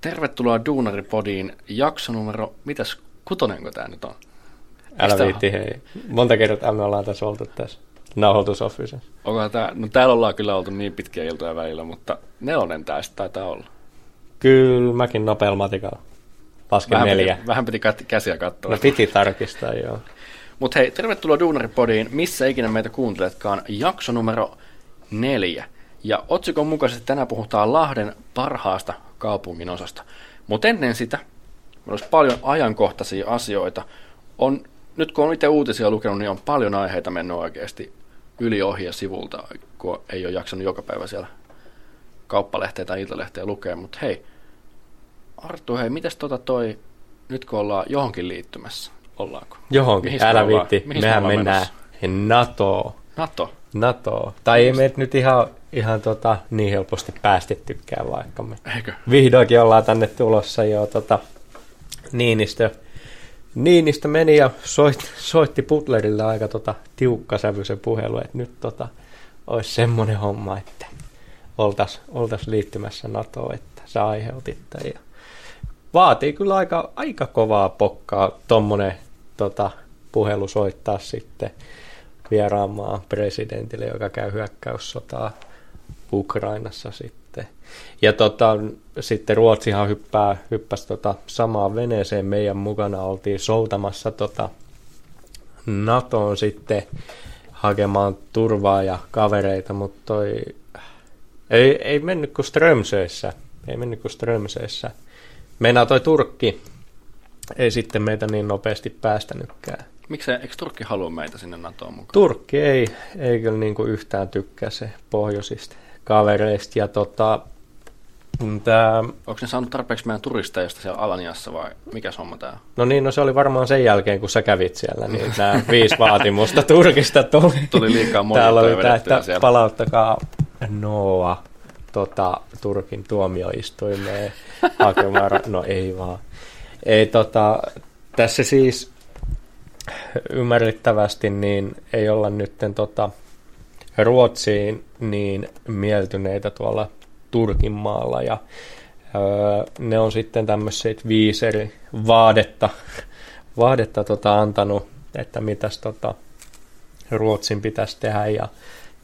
Tervetuloa Duunaripodiin. Jakso numero, mitäs kutonenko tämä nyt on? Älä viitti, hei. Monta kertaa me ollaan tässä oltu tässä nauhoitusoffisessa. Onko tää, no täällä ollaan kyllä oltu niin pitkiä iltoja välillä, mutta nelonen sitten taitaa olla. Kyllä, mäkin nopealla matikalla. Lasken Vähän neljä. Piti, vähän piti käsiä katsoa. No piti tarkistaa, joo. Mutta hei, tervetuloa Duunaripodiin, missä ikinä meitä kuunteletkaan, jakso numero neljä. Ja otsikon mukaisesti tänään puhutaan Lahden parhaasta kaupungin osasta. Mutta ennen sitä, meillä olisi paljon ajankohtaisia asioita. On, nyt kun on itse uutisia lukenut, niin on paljon aiheita mennyt oikeasti yli ohi ja sivulta, kun ei ole jaksanut joka päivä siellä kauppalehteä tai iltalehteä lukea. Mutta hei, Arttu, hei, mitäs tota toi, nyt kun ollaan johonkin liittymässä, ollaanko? Johonkin, Mihin älä viitti. Mehän mennään NATOon. NATO. NATOon. Tai ei nyt ihan, ihan tota, niin helposti päästettykään, vaikka me Eikö? vihdoinkin ollaan tänne tulossa jo tota, Niinistö. Niinistö meni ja soitti, soitti Butlerille aika tota, tiukkasävyisen puhelu, että nyt tota, olisi semmoinen homma, että oltaisiin oltais liittymässä NATOon, että sä aiheutit tämän. Ja vaatii kyllä aika, aika kovaa pokkaa tuommoinen tota, puhelu soittaa sitten vieraan maan presidentille, joka käy hyökkäyssotaa Ukrainassa sitten. Ja tota, sitten Ruotsihan hyppää, hyppäsi tota samaan veneeseen meidän mukana, oltiin soutamassa tota NATOon sitten hakemaan turvaa ja kavereita, mutta toi ei, ei mennyt kuin Strömsöissä. Ei mennyt kuin Strömsöissä. Meinaa toi Turkki ei sitten meitä niin nopeasti päästänytkään. Miksei, eikö Turkki halua meitä sinne NATOon mukaan? Turkki ei, ei kyllä niin kuin yhtään tykkää se pohjoisista kavereista. Ja tota, tää, Onko ne saanut tarpeeksi meidän turisteja siellä Alaniassa vai mikä homma on? no niin, no se oli varmaan sen jälkeen, kun sä kävit siellä, niin nämä viisi vaatimusta Turkista tuli. Tuli liikaa Täällä oli tämä, että siellä. palauttakaa Noa tota, Turkin tuomioistuimeen hakemaan. No ei vaan. Ei, tota, tässä siis ymmärrettävästi niin ei olla nytten tota, Ruotsiin niin mieltyneitä tuolla Turkin maalla ja öö, ne on sitten tämmöisiä viisi eri vaadetta, vaadetta tota, antanut, että mitäs tota, Ruotsin pitäisi tehdä ja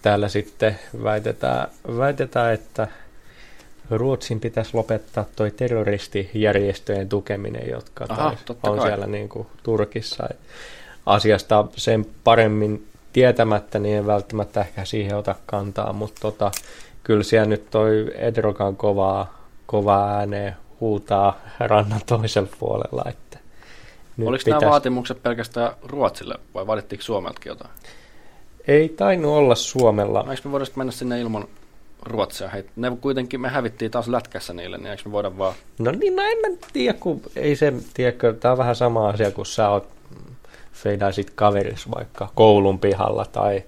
täällä sitten väitetään, väitetään että Ruotsin pitäisi lopettaa toi terroristijärjestöjen tukeminen, jotka Aha, on kai. siellä niin kuin Turkissa. Asiasta sen paremmin tietämättä, niin en välttämättä ehkä siihen ota kantaa, mutta tota, kyllä siellä nyt toi Edrogan kovaa, kovaa ääneen huutaa rannan toisella puolella. Että nyt Oliko nämä vaatimukset pelkästään Ruotsille vai vaadittiinko Suomeltakin jotain? Ei tainnut olla Suomella. No, eikö me voida mennä sinne ilman Ruotsia? Hei, ne kuitenkin, me hävittiin taas lätkässä niille, niin eikö me voida vaan... No niin, no en mä tiedä, kun ei se, tiedätkö, tää on vähän sama asia, kun sä oot feidaisit kaveris vaikka koulun pihalla tai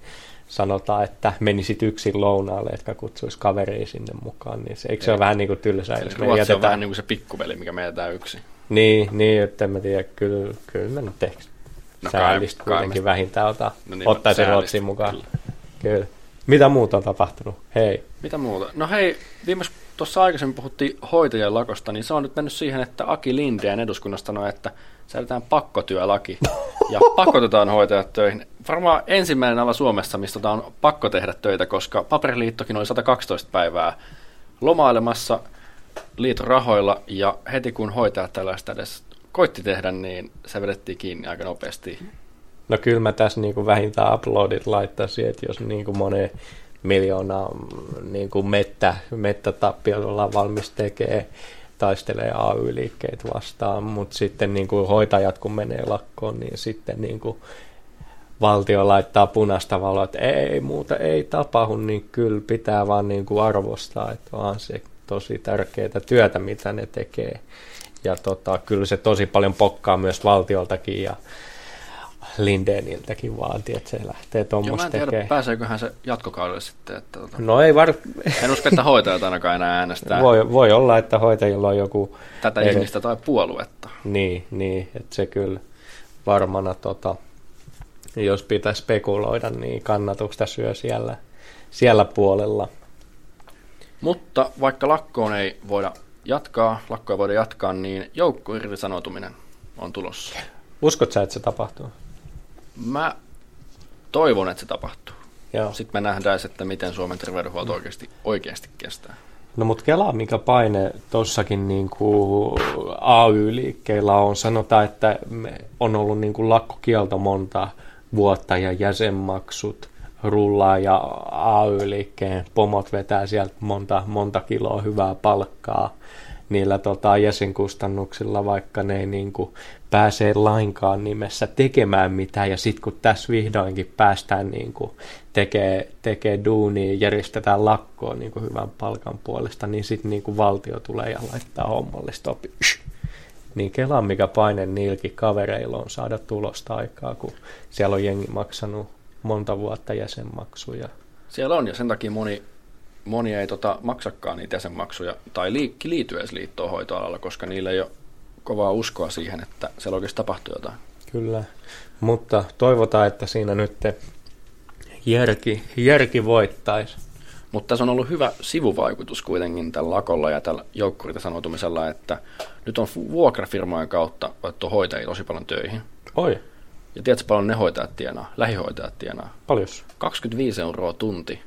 sanotaan, että menisit yksin lounaalle, etkä kutsuisi kaveria sinne mukaan, niin se, eikö se Ei. ole vähän niin kuin tylsää, jos me Ruotsi on jätetään... vähän niin kuin se pikkuveli, mikä meidän tää yksi. Niin, niin, että en mä tiedä, kyllä, kyllä mä nyt ehkä No kai- säällistä kai kuitenkin me- vähintään ota, No niin, ottaisin säällistä, Ruotsin mukaan. kyllä. Kyllä. kyllä. Mitä muuta on tapahtunut? Hei. Mitä muuta? No hei, viimeis tuossa aikaisemmin puhuttiin hoitajien lakosta, niin se on nyt mennyt siihen, että Aki Lindeen eduskunnasta sanoi, että säädetään pakkotyölaki ja pakotetaan hoitajat töihin. Varmaan ensimmäinen ala Suomessa, mistä tota on pakko tehdä töitä, koska Paperiliittokin oli 112 päivää lomailemassa liiton rahoilla ja heti kun hoitajat tällaista edes koitti tehdä, niin se vedettiin kiinni aika nopeasti. No kyllä mä tässä niinku vähintään uploadit laittaisin, että jos niinku moneen miljoonaa mm, niinku mettä, mettätappiot ollaan valmis tekee, taistelee AY-liikkeet vastaan, mutta sitten niinku hoitajat kun menee lakkoon, niin sitten niinku valtio laittaa punaista valoa, että ei muuta ei tapahdu, niin kyllä pitää vaan niinku arvostaa, että onhan se tosi tärkeää työtä, mitä ne tekee. Ja tota, kyllä se tosi paljon pokkaa myös valtioltakin ja Lindeniltäkin vaatii, että se lähtee Joo, mä en tuommoista tiedä, tekemään. pääseeköhän se jatkokaudelle sitten. Että, tota, No ei var... en usko, että hoitajat ainakaan enää äänestää voi, voi olla, että hoitajilla on joku... tätä eri- ihmistä tai puoluetta. Niin, niin että se kyllä varmana, tota, jos pitäisi spekuloida, niin kannatusta syö siellä, siellä puolella. Mutta vaikka lakkoon ei voida jatkaa, lakkoja voidaan jatkaa, niin joukko irtisanoutuminen on tulossa. Uskot sä, että se tapahtuu? Mä toivon, että se tapahtuu. Joo. Sitten me nähdään, että miten Suomen terveydenhuolto oikeasti, oikeasti kestää. No mutta kelaa, mikä paine tuossakin niin AY-liikkeellä on. Sanotaan, että me on ollut niin kuin lakkokielto monta vuotta ja jäsenmaksut rullaa ja AY-liikkeen pomot vetää sieltä monta, monta kiloa hyvää palkkaa niillä tota, jäsenkustannuksilla, vaikka ne ei niin kuin, pääse lainkaan nimessä tekemään mitään. Ja sitten kun tässä vihdoinkin päästään niin kuin, tekee, tekee duunia, järjestetään lakkoa niin kuin hyvän palkan puolesta, niin sitten niin valtio tulee ja laittaa hommalle stopi. Niin kelaa mikä paine niilläkin kavereilla on saada tulosta aikaa, kun siellä on jengi maksanut monta vuotta jäsenmaksuja. Siellä on, ja sen takia moni, moni ei tota, maksakaan niitä jäsenmaksuja tai liikki liity edes liittoon hoitoalalla, koska niillä ei ole kovaa uskoa siihen, että siellä oikeasti tapahtuu jotain. Kyllä, mutta toivotaan, että siinä nyt järki, järki voittaisi. Mutta tässä on ollut hyvä sivuvaikutus kuitenkin tällä lakolla ja tällä joukkurita sanotumisella, että nyt on vuokrafirmojen kautta otettu hoitajia tosi paljon töihin. Oi. Ja tiedätkö paljon ne hoitajat tienaa, lähihoitajat tienaa? Paljon. 25 euroa tunti.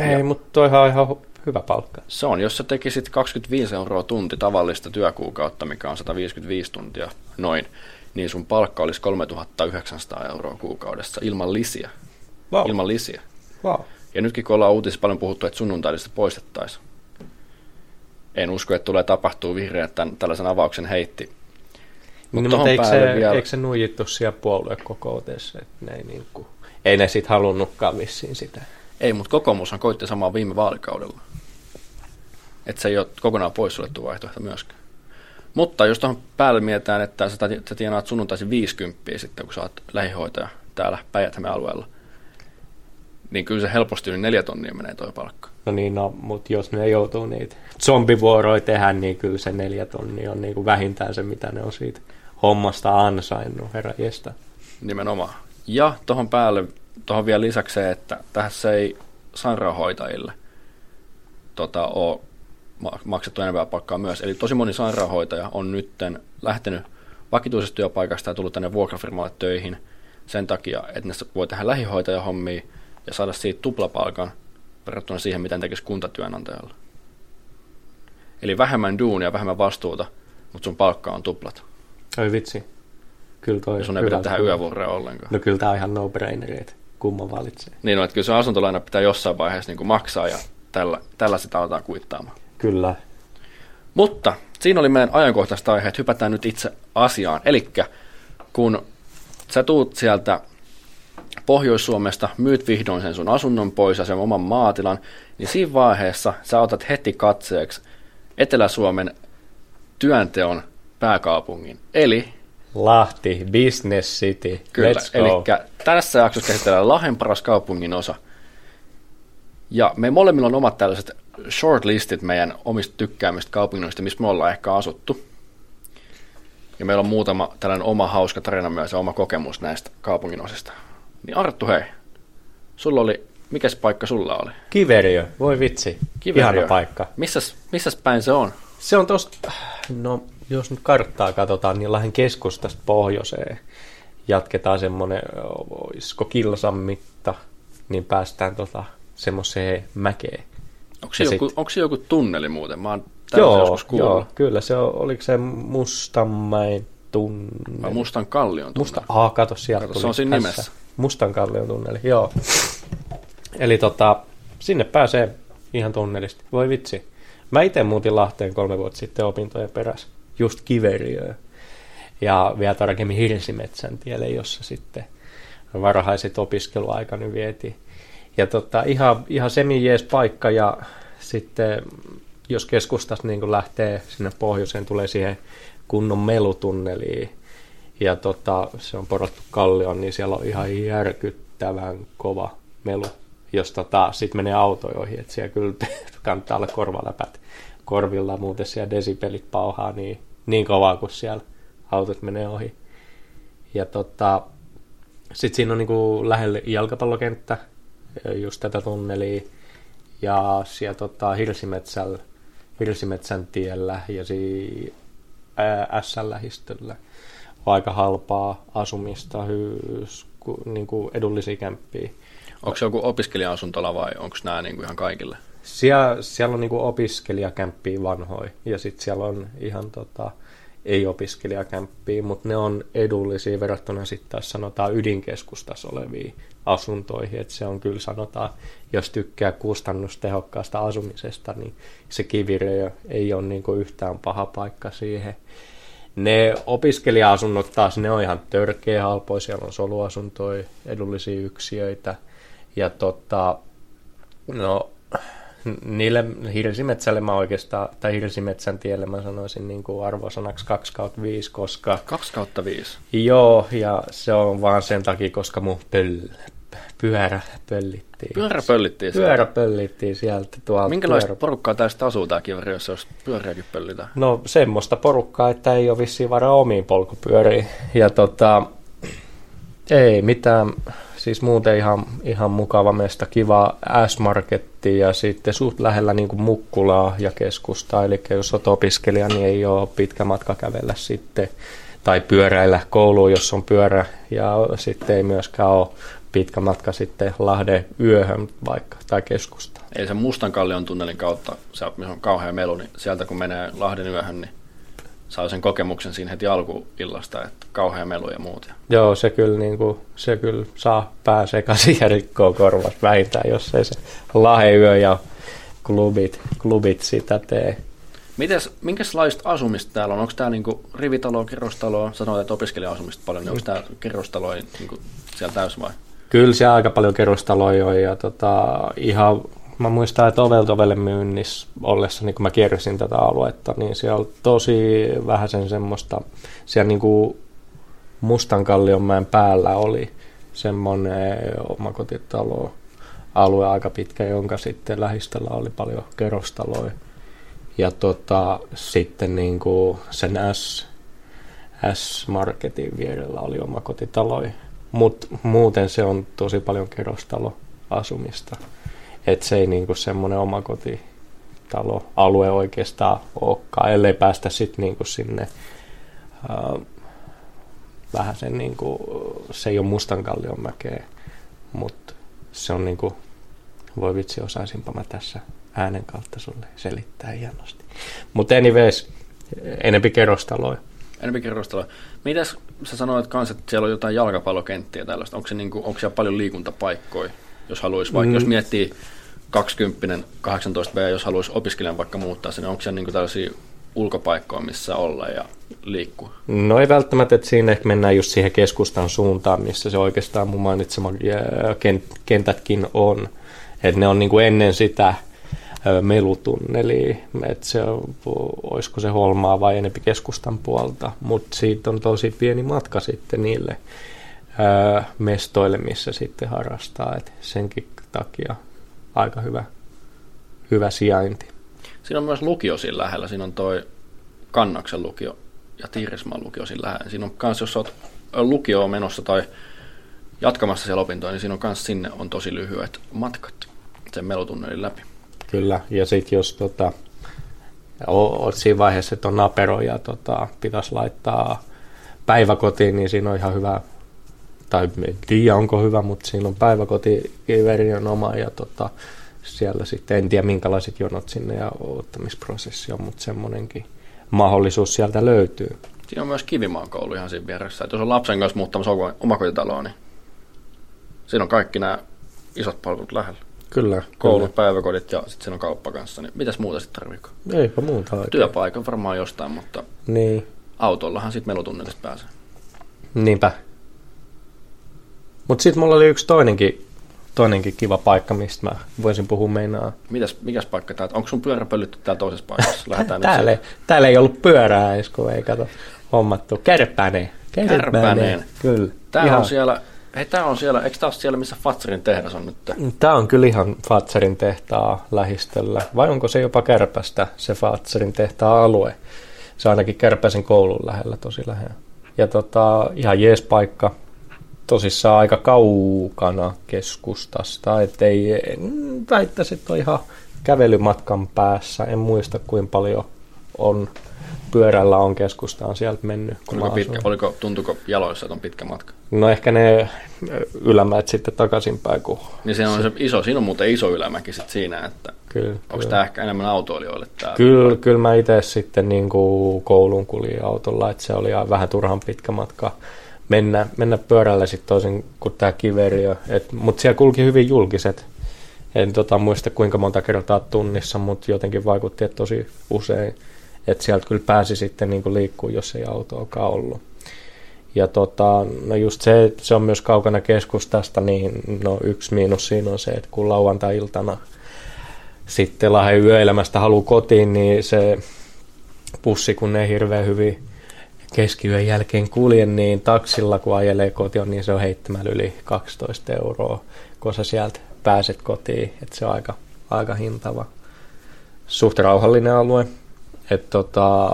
Ei, ja mutta toihan on ihan hyvä palkka. Se on, jos sä tekisit 25 euroa tunti tavallista työkuukautta, mikä on 155 tuntia noin, niin sun palkka olisi 3900 euroa kuukaudessa ilman lisiä. Wow. Ilman lisiä. Wow. Ja nytkin kun ollaan uutisissa paljon puhuttu, että sunnuntailista poistettaisiin. En usko, että tulee tapahtuu vihreät tämän, tällaisen avauksen heitti. Mut niin, mutta eikö se, vielä... eikö se nuijittu siellä puoluekokoutessa, että ne ei, niin kuin, ei ne sitten halunnutkaan vissiin sitä? Ei, mutta kokoomushan koitti samaa viime vaalikaudella. Että se ei ole kokonaan poissuljettu vaihtoehto myöskään. Mutta jos tuohon päälle mietitään, että sä, sä tienaat sunnuntaisin 50 sitten, kun sä oot lähihoitaja täällä päijät alueella, niin kyllä se helposti yli neljä tonnia menee toi palkka. No niin, no, mutta jos ne joutuu niitä zombivuoroja tehdä, niin kyllä se neljä tonnia on niin kuin vähintään se, mitä ne on siitä hommasta ansainnut, herra jestä. Nimenomaan. Ja tuohon päälle, tuohon vielä lisäksi se, että tässä ei sairaanhoitajille tota, ole maksettu enempää palkkaa myös. Eli tosi moni sairaanhoitaja on nyt lähtenyt vakituisesta työpaikasta ja tullut tänne vuokrafirmalle töihin sen takia, että ne voi tehdä lähihoitajahommia ja saada siitä tuplapalkan verrattuna siihen, mitä tekisi kuntatyönantajalla. Eli vähemmän duunia, vähemmän vastuuta, mutta sun palkka on tuplat. Oi vitsi. Kyllä toi. Ja sun ei pidä tehdä yövuoroja ollenkaan. No kyllä tämä on ihan no-braineri, että kumman valitsee. Niin, no, että kyllä se asuntolaina pitää jossain vaiheessa niin kuin maksaa ja tällä, tällä sitä aletaan kuittaamaan. Kyllä. Mutta siinä oli meidän ajankohtaiset aiheet. Hypätään nyt itse asiaan. Eli kun sä tuut sieltä Pohjois-Suomesta, myyt vihdoin sen sun asunnon pois ja sen oman maatilan, niin siinä vaiheessa sä otat heti katseeksi Etelä-Suomen työnteon pääkaupungin, eli Lahti, Business City, Kyllä, Let's go. eli tässä jaksossa käsitellään Lahden paras kaupungin osa. Ja me molemmilla on omat tällaiset shortlistit meidän omista tykkäämistä kaupungeista, missä me ollaan ehkä asuttu. Ja meillä on muutama tällainen oma hauska tarina myös ja oma kokemus näistä kaupunginosista. Niin Arttu, hei, sulla oli, mikäs paikka sulla oli? Kiveriö, voi vitsi, Kiveriö. ihana paikka. Missäs, missäs päin se on? Se on tuosta, no jos nyt karttaa katsotaan, niin Lahden keskustasta pohjoiseen jatketaan semmoinen, olisiko kilsan mitta, niin päästään tota, semmoiseen mäkeen. Onko se, joku, sit... onko se joku tunneli muuten? Mä oon joo, joo, kyllä se on, oliko se Mustanmäen tunneli? Vai Mustan kallion tunneli? Musta, ah, kato, sieltä kato, se on siinä nimessä. Mustan kallion tunneli, joo. Eli tota, sinne pääsee ihan tunnelista. Voi vitsi. Mä itse muutin Lahteen kolme vuotta sitten opintojen perässä. Just kiveriöön. Ja vielä tarkemmin Hirsimetsän tielle, jossa sitten varhaiset opiskeluaikani vietiin. Ja tota, ihan, ihan semi paikka ja sitten jos keskustasta niin lähtee sinne pohjoiseen, tulee siihen kunnon melutunneliin ja tota, se on porattu kallion, niin siellä on ihan järkyttävän kova melu, jos tota, sitten menee autojoihin, että siellä kyllä kannattaa olla korvaläpät korvilla, muuten siellä desipelit pauhaa niin, niin kovaa, kun siellä autot menee ohi. Ja tota, sitten siinä on niinku lähellä jalkapallokenttä, just tätä tunnelia, ja siellä tota, Hirsimetsällä Hirsimetsän tiellä ja siinä S-lähistöllä on aika halpaa asumista, hyys, niin kuin edullisia kämppiä. Onko se joku opiskelija-asuntola vai onko nämä niin kuin ihan kaikille? Siellä, siellä on niin kuin opiskelijakämppiä vanhoja ja sitten siellä on ihan tota, ei-opiskelijakämppiä, mutta ne on edullisia verrattuna sitten taas sanotaan ydinkeskustassa oleviin asuntoihin, että se on kyllä sanotaan, jos tykkää kustannustehokkaasta asumisesta, niin se kivirö ei ole niin kuin yhtään paha paikka siihen. Ne opiskelija-asunnot taas, ne on ihan törkeä halpoja, siellä on soluasuntoja, edullisia yksiöitä, ja tota, no niille hirsimetsälle mä oikeastaan, tai hirsimetsän tielle mä sanoisin niin kuin arvosanaksi 2 kautta 5, koska... 2 kautta 5? Joo, ja se on vaan sen takia, koska mun pöl, pyörä pöllittiin. Pyörä pöllittiin sieltä? Pyörä pöllittiin sieltä tuolta. Minkälaista pyörä... porukkaa tästä asuu tää kiveri, jos olisi pyöriäkin pöllitä? No semmoista porukkaa, että ei ole vissiin varaa omiin polkupyöriin. Ja tota, ei mitään siis muuten ihan, ihan mukava mesta, kiva S-marketti ja sitten suht lähellä niin kuin Mukkulaa ja keskusta, eli jos olet opiskelija, niin ei ole pitkä matka kävellä sitten tai pyöräillä kouluun, jos on pyörä, ja sitten ei myöskään ole pitkä matka sitten Lahden yöhön vaikka, tai keskusta. Ei se Mustan kallion tunnelin kautta, se on kauhean melu, niin sieltä kun menee Lahden yöhön, niin saa sen kokemuksen siinä heti alkuillasta, että kauhean melu ja muut. Joo, se kyllä, niin kuin, se kyllä saa pää sekaisin ja rikkoo korvat vähintään, jos ei se laheyö ja klubit, klubit sitä tee. Mites, minkälaista asumista täällä on? Onko tämä niinku rivitalo, kerrostalo? Sanoit, että opiskelija-asumista paljon, niin onko tämä kerrostalo niinku siellä täys vai? Kyllä se aika paljon kerrostaloja on ja tota, ihan mä muistan, että ovelta ovelle myynnissä ollessa, niin kun mä kiersin tätä aluetta, niin siellä on tosi vähän sen semmoista, siellä niin kuin Mustankallionmäen päällä oli semmoinen omakotitalo alue aika pitkä, jonka sitten lähistöllä oli paljon kerrostaloja. Ja tota, sitten niin kuin sen S, S-marketin vierellä oli omakotitaloja. Mutta muuten se on tosi paljon kerrostaloasumista. Että se ei niinku semmoinen omakotitalo alue oikeastaan olekaan, ellei päästä sitten niinku sinne uh, vähän sen niinku, se ei ole Mustankallion mäkeä, mutta se on niinku, voi vitsi osaisinpa mä tässä äänen kautta sulle selittää hienosti. Mutta anyways, enempi kerrostaloja. Enempi kerrostaloja. Mitäs sä sanoit kanssa, että siellä on jotain jalkapallokenttiä tällaista? Onko, se niinku, onko siellä paljon liikuntapaikkoja, jos haluaisi vaikka, mm. jos miettii 20 18 b jos haluaisi opiskelijan vaikka muuttaa sinne, onko siellä niin tällaisia ulkopaikkoja, missä olla ja liikkua? No ei välttämättä, että siinä ehkä mennään just siihen keskustan suuntaan, missä se oikeastaan mun mainitsema kentätkin on. Että ne on niin kuin ennen sitä melutunneli, että se olisiko se Holmaa vai enempi keskustan puolta, mutta siitä on tosi pieni matka sitten niille mestoille, missä sitten harrastaa, että senkin takia aika hyvä, hyvä sijainti. Siinä on myös lukio siinä lähellä. Siinä on toi Kannaksen lukio ja Tiirismaan lukio siinä lähellä. Siinä on kans, jos olet lukio menossa tai jatkamassa siellä opintoja, niin siinä on kans sinne on tosi lyhyet matkat sen melutunnelin läpi. Kyllä, ja sitten jos tota, olet siinä vaiheessa, että on napero ja tota, pitäisi laittaa päiväkotiin, niin siinä on ihan hyvä tai en tiedä onko hyvä, mutta siinä on päiväkoti Iverion oma ja tota, siellä sitten en tiedä minkälaiset jonot sinne ja ottamisprosessi on, mutta semmoinenkin mahdollisuus sieltä löytyy. Siinä on myös Kivimaan koulu ihan siinä vieressä. Että jos on lapsen kanssa muuttamassa omakotitaloa, niin siinä on kaikki nämä isot palvelut lähellä. Kyllä. Koulut, kyllä. päiväkodit ja sitten siinä on kauppa kanssa. Niin mitäs muuta sitten tarviiko? Eipä muuta oikein. Työpaikan varmaan jostain, mutta niin. autollahan sitten melutunnelista pääsee. Niinpä. Mutta sitten mulla oli yksi toinenkin, toinenkin kiva paikka, mistä mä voisin puhua meinaa. Mitäs, mikäs paikka tää? Onko sun pyörä pöllytty täällä toisessa paikassa? Lähdetään täällä, ei, täällä ei ollut pyörää edes, kun ei kato hommattu. Kärppäinen. Kärppäinen. Kyllä. Tää ihan. on siellä, hei tää on siellä, eikö tää siellä, missä Fatserin tehdas on nyt? Tää on kyllä ihan Fatserin tehtaa lähistöllä. Vai onko se jopa Kärpästä, se Fatserin tehtaa alue? Se on ainakin Kärpäisen koulun lähellä, tosi lähellä. Ja tota, ihan jees paikka, tosissaan aika kaukana keskustasta, ettei väittäisi, että on ihan kävelymatkan päässä. En muista kuinka paljon on pyörällä on keskustaan sieltä mennyt. Kun oliko, pitkä, oliko, tuntuko jaloissa, että on pitkä matka? No ehkä ne ylämäet sitten takaisinpäin. Kun niin se on se iso, siinä on muuten iso ylämäki sitten siinä, että kyllä, onko tämä ehkä enemmän autoilijoille? Tämä kyllä, kyllä mä itse sitten niin kuin koulun kuljin autolla, että se oli vähän turhan pitkä matka mennä, mennä pyörällä sitten toisin kuin tämä kiveriö. Mutta siellä kulki hyvin julkiset. En tota, muista kuinka monta kertaa tunnissa, mutta jotenkin vaikutti, että tosi usein. Että sieltä kyllä pääsi sitten niin liikkuu, jos ei autoakaan ollut. Ja tota, no just se, se on myös kaukana keskustasta, niin no yksi miinus siinä on se, että kun lauantai-iltana sitten lähde yöelämästä halu kotiin, niin se pussi, kun ei hirveän hyvin keskiyön jälkeen kulje, niin taksilla kun ajelee kotiin, niin se on heittämällä yli 12 euroa, kun sä sieltä pääset kotiin, että se on aika, aika hintava. Suht rauhallinen alue, et tota,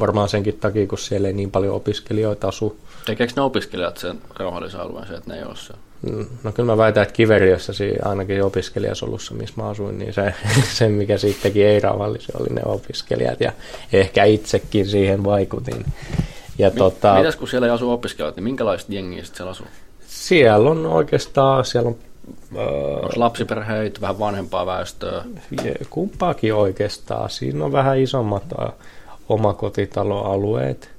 varmaan senkin takia, kun siellä ei niin paljon opiskelijoita asu. Tekeekö ne opiskelijat sen rauhallisen alueen että ne ei ole siellä? No kyllä mä väitän, että Kiveriössä ainakin opiskelijasolussa, missä mä asuin, niin se, se mikä sittenkin ei rauhallisia oli ne opiskelijat ja ehkä itsekin siihen vaikutin. Ja Mi- tota, mitäs kun siellä ei asu opiskelijat, niin minkälaiset jengiä sitten siellä asuu? Siellä on oikeastaan, siellä on Onko lapsiperheitä, vähän vanhempaa väestöä? Kumpaakin oikeastaan. Siinä on vähän isommat omakotitaloalueet.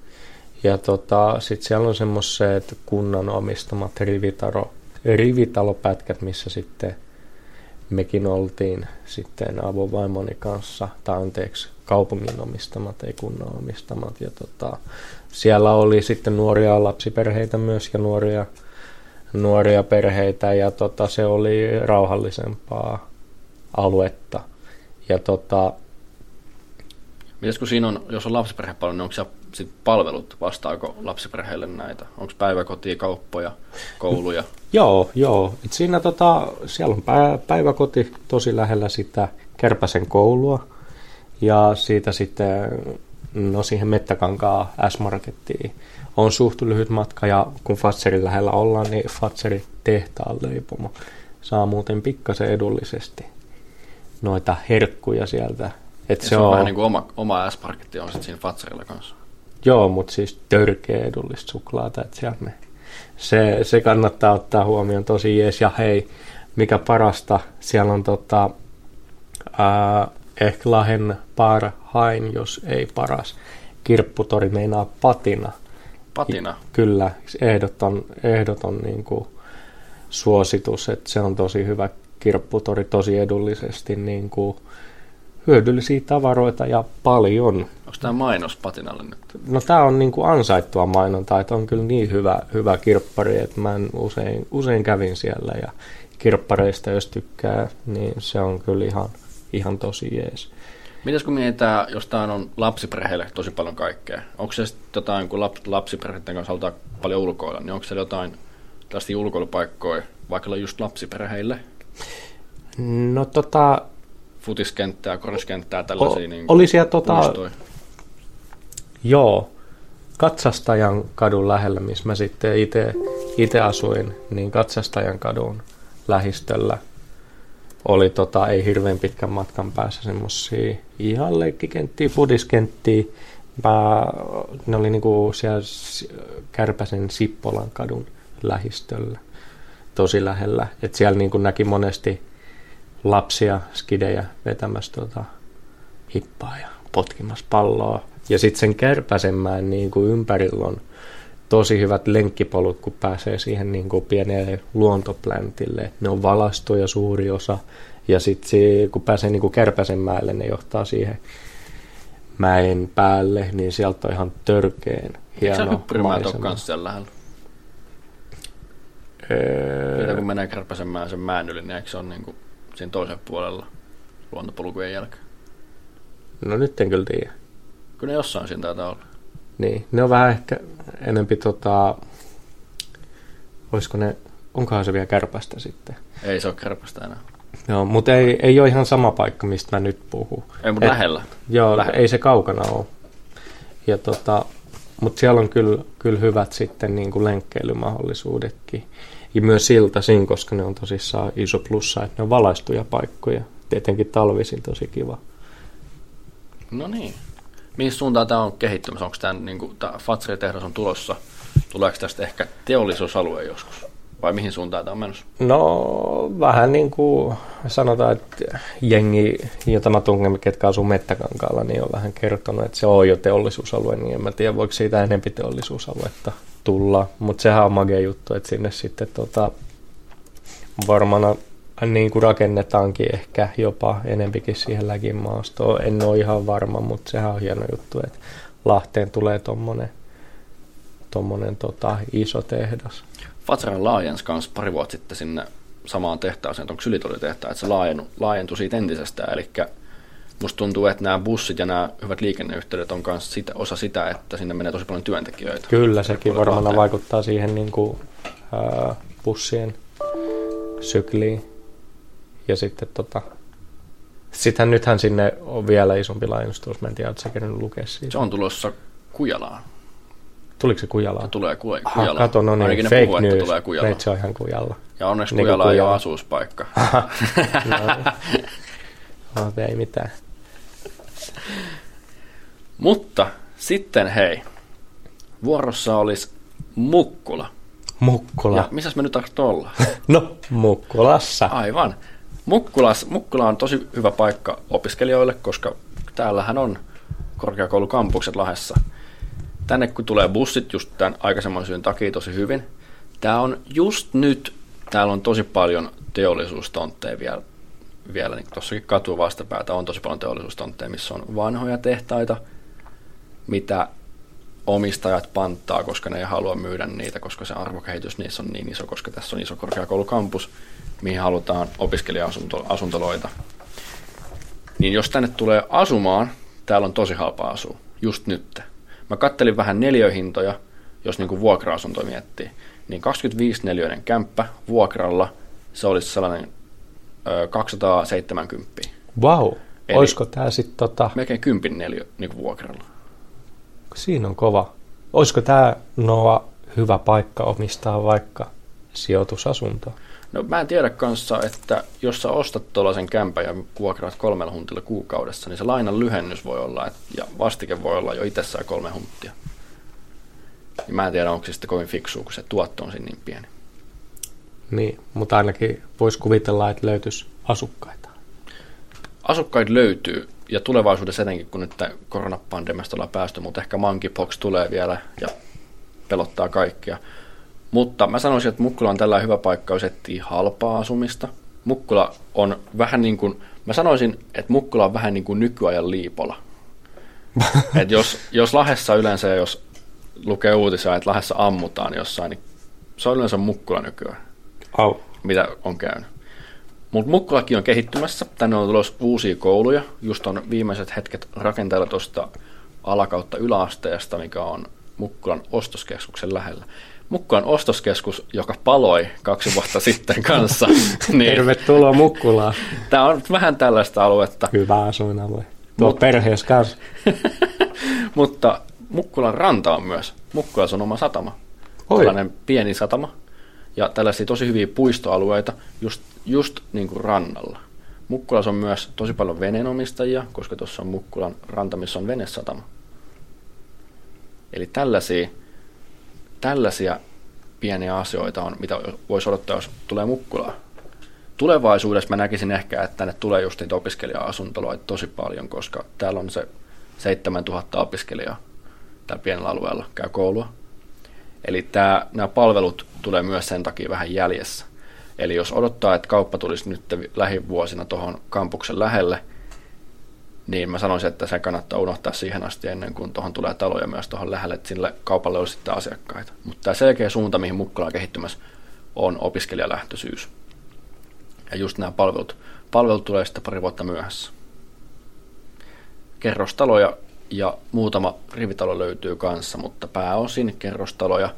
Ja tota, sitten siellä on semmoiset kunnan omistamat rivitalo, rivitalopätkät, missä sitten mekin oltiin sitten avovaimoni kanssa, tai anteeksi, kaupungin omistamat, ei kunnan omistamat. Ja tota, siellä oli sitten nuoria lapsiperheitä myös ja nuoria nuoria perheitä ja tota, se oli rauhallisempaa aluetta. Ja tota, Mites kun siinä on, jos on lapsiperhe paljon, niin onko siellä sit palvelut, vastaako lapsiperheille näitä? Onko päiväkotia, kauppoja, kouluja? joo, joo. Et siinä tota, siellä on päiväkoti tosi lähellä sitä Kärpäsen koulua. Ja siitä sitten, no siihen Mettäkankaa S-Markettiin on suht lyhyt matka ja kun Fatserin lähellä ollaan, niin Fatserin tehtaan leipomo saa muuten pikkasen edullisesti noita herkkuja sieltä. Et se, se on, on vähän niin kuin oma, oma S-marketti on sitten siinä Fatserilla kanssa. Joo, mutta siis törkeä edullista suklaata, että sieltä ne, se, se kannattaa ottaa huomioon tosi jees. Ja hei, mikä parasta, siellä on tota, ää, ehkä Lahen parhain, jos ei paras. Kirpputori meinaa patina – Patina? Kyllä, ehdoton, ehdoton niin kuin suositus, että se on tosi hyvä kirpputori tosi edullisesti niin kuin hyödyllisiä tavaroita ja paljon. Onko tämä mainos Patinalle nyt? No tämä on niin kuin ansaittua mainontaa, että on kyllä niin hyvä, hyvä kirppari, että mä usein, usein kävin siellä ja kirppareista jos tykkää, niin se on kyllä ihan, ihan tosi jees. Mitäs kun mietitään, jos tämä on lapsiperheille tosi paljon kaikkea, onko se jotain, kun lapsiperheiden kanssa halutaan paljon ulkoilla, niin onko siellä jotain tällaisia ulkoilupaikkoja, vaikka just lapsiperheille? No tota... Futiskenttää, koriskenttää, tällaisia o, niin oli siellä tota... Joo, Katsastajan kadun lähellä, missä mä sitten itse asuin, niin Katsastajan kadun lähistöllä oli tota, ei hirveän pitkän matkan päässä semmosia ihan leikkikenttiä, fudiskenttiä. Mä, ne oli niinku siellä Kärpäsen Sippolan kadun lähistöllä, tosi lähellä. Et siellä niinku näki monesti lapsia, skidejä vetämässä tota, hippaa ja potkimassa palloa. Ja sitten sen Kärpäsenmäen niinku ympärillä on tosi hyvät lenkkipolut, kun pääsee siihen niin kuin pienelle luontopläntille. Ne on valastoja suuri osa. Ja sitten kun pääsee niin kuin Kärpäsenmäelle, ne johtaa siihen mäen päälle, niin sieltä on ihan törkeen hieno Eikö ole kanssa siellä lähellä? Öö... kun menee Kärpäsenmäen sen mäen yli, niin eikö se ole niin kuin siinä toisella puolella luontopolkujen jälkeen? No nyt en kyllä tiedä. Kyllä ne jossain siinä taitaa olla. Niin, ne on vähän ehkä enempi tota, olisiko ne, onkohan se vielä kärpästä sitten? Ei se ole kärpästä enää. Joo, mutta ei, ei ole ihan sama paikka, mistä mä nyt puhun. Ei, mutta lähellä. Joo, lähellä. ei se kaukana ole. Ja tota, mutta siellä on kyllä, kyllä hyvät sitten niin kuin lenkkeilymahdollisuudetkin. Ja myös siltasin, koska ne on tosissaan iso plussa, että ne on valaistuja paikkoja. tietenkin talvisin tosi kiva. No niin. Mihin suuntaan tämä on kehittymässä? Onko tämä, niin kuin, tämä Fatseri-tehdas on tulossa? Tuleeko tästä ehkä teollisuusalue joskus? Vai mihin suuntaan tämä on menossa? No vähän niin kuin sanotaan, että jengi, jota mä tunnen, ketkä asuu Mettäkankaalla, niin on vähän kertonut, että se on jo teollisuusalue, niin en mä tiedä, voiko siitä enempi teollisuusaluetta tulla. Mutta sehän on magia juttu, että sinne sitten tota, varmana niin kuin rakennetaankin ehkä jopa enempikin siihen läkimaastoon. En ole ihan varma, mutta sehän on hieno juttu, että Lahteen tulee tuommoinen tommonen, tota, iso tehdas. Fatsera laajens kanssa pari vuotta sitten sinne samaan tehtaaseen, onko Sylitoli-tehtaan, että se laajentui siitä entisestään. Eli musta tuntuu, että nämä bussit ja nämä hyvät liikenneyhteydet on myös sitä, osa sitä, että sinne menee tosi paljon työntekijöitä. Kyllä, sekin varmaan vaikuttaa siihen niin kuin, ää, bussien sykliin. Ja sitten tota, Sittenhän nythän sinne on vielä isompi laajennus mä en tiedä, että sä lukea siitä. Se on tulossa Kujalaan. Tuliko se Kujalaan? Se tulee ku- Kujalaan. Kato, no niin, fake puhuu, news. Tulee Kujalaan. se on ihan Kujalla. Ja onneksi niin Kujala ei ole asuuspaikka. no, no, ei mitään. Mutta sitten hei, vuorossa olisi Mukkula. Mukkula. Ja missäs me nyt tahto olla? no, Mukkulassa. Aivan. Mukkulas, Mukkula on tosi hyvä paikka opiskelijoille, koska täällähän on korkeakoulukampukset Lahessa. Tänne kun tulee bussit just tämän aikaisemman syyn takia tosi hyvin. Tämä on just nyt, täällä on tosi paljon teollisuustontteja vielä, vielä niin tuossakin katu vastapäätä on tosi paljon teollisuustontteja, missä on vanhoja tehtaita, mitä omistajat panttaa, koska ne ei halua myydä niitä, koska se arvokehitys niissä on niin iso, koska tässä on iso korkeakoulukampus, mihin halutaan opiskelija-asuntoloita. Niin jos tänne tulee asumaan, täällä on tosi halpa asua, just nyt. Mä kattelin vähän neljöhintoja, jos niin vuokra-asunto miettii. Niin 25 neliöinen kämppä vuokralla, se olisi sellainen 270. Wow, Eli olisiko tämä sitten tota... Melkein kympin neliö niin kuin vuokralla. Siinä on kova. Olisiko tämä Noa hyvä paikka omistaa vaikka sijoitusasunto? No mä en tiedä kanssa, että jos sä ostat tuollaisen kämpän ja vuokraat kolmella huntilla kuukaudessa, niin se lainan lyhennys voi olla, et, ja vastike voi olla jo itsessään kolme hunttia. Niin mä en tiedä, onko se sitten kovin fiksua, kun se tuotto on siinä niin pieni. Niin, mutta ainakin voisi kuvitella, että löytyisi asukkaita. Asukkaita löytyy, ja tulevaisuudessa etenkin, kun nyt koronapandemiasta ollaan päästy, mutta ehkä monkeypox tulee vielä ja pelottaa kaikkia. Mutta mä sanoisin, että Mukkula on tällä hyvä paikka, jos etsii halpaa asumista. Mukkula on vähän niin kuin, mä sanoisin, että Mukkula on vähän niin kuin nykyajan liipola. Et jos, jos Lahessa yleensä, jos lukee uutisia, että Lahessa ammutaan jossain, niin se on yleensä Mukkula nykyään, Au. mitä on käynyt. Mutta Mukkulakin on kehittymässä. Tänne on tulossa uusia kouluja. Just on viimeiset hetket rakenteella tuosta alakautta yläasteesta, mikä on Mukkulan ostoskeskuksen lähellä. Mukkulan ostoskeskus, joka paloi kaksi vuotta sitten kanssa. niin, Tervetuloa Mukkulaan. Tämä on vähän tällaista aluetta. Hyvä asuinalue. Tuo Mut, perheessä kanssa. mutta Mukkulan ranta on myös. Mukkulas on oma satama. Oi. Tällainen pieni satama. Ja tällaisia tosi hyviä puistoalueita just, just niin kuin rannalla. Mukkulas on myös tosi paljon veneenomistajia, koska tuossa on Mukkulan ranta, missä on venesatama. Eli tällaisia tällaisia pieniä asioita on, mitä voisi odottaa, jos tulee Mukkulaa. Tulevaisuudessa mä näkisin ehkä, että tänne tulee just niitä opiskelija-asuntoloita tosi paljon, koska täällä on se 7000 opiskelijaa täällä pienellä alueella käy koulua. Eli tämä, nämä palvelut tulee myös sen takia vähän jäljessä. Eli jos odottaa, että kauppa tulisi nyt lähivuosina tuohon kampuksen lähelle – niin mä sanoisin, että se kannattaa unohtaa siihen asti ennen kuin tuohon tulee taloja myös tuohon lähelle, että sille kaupalle olisi sitten asiakkaita. Mutta tämä selkeä suunta, mihin Mukkula on kehittymässä, on opiskelijalähtöisyys. Ja just nämä palvelut, palvelut tulee sitten pari vuotta myöhässä. Kerrostaloja ja muutama rivitalo löytyy kanssa, mutta pääosin kerrostaloja.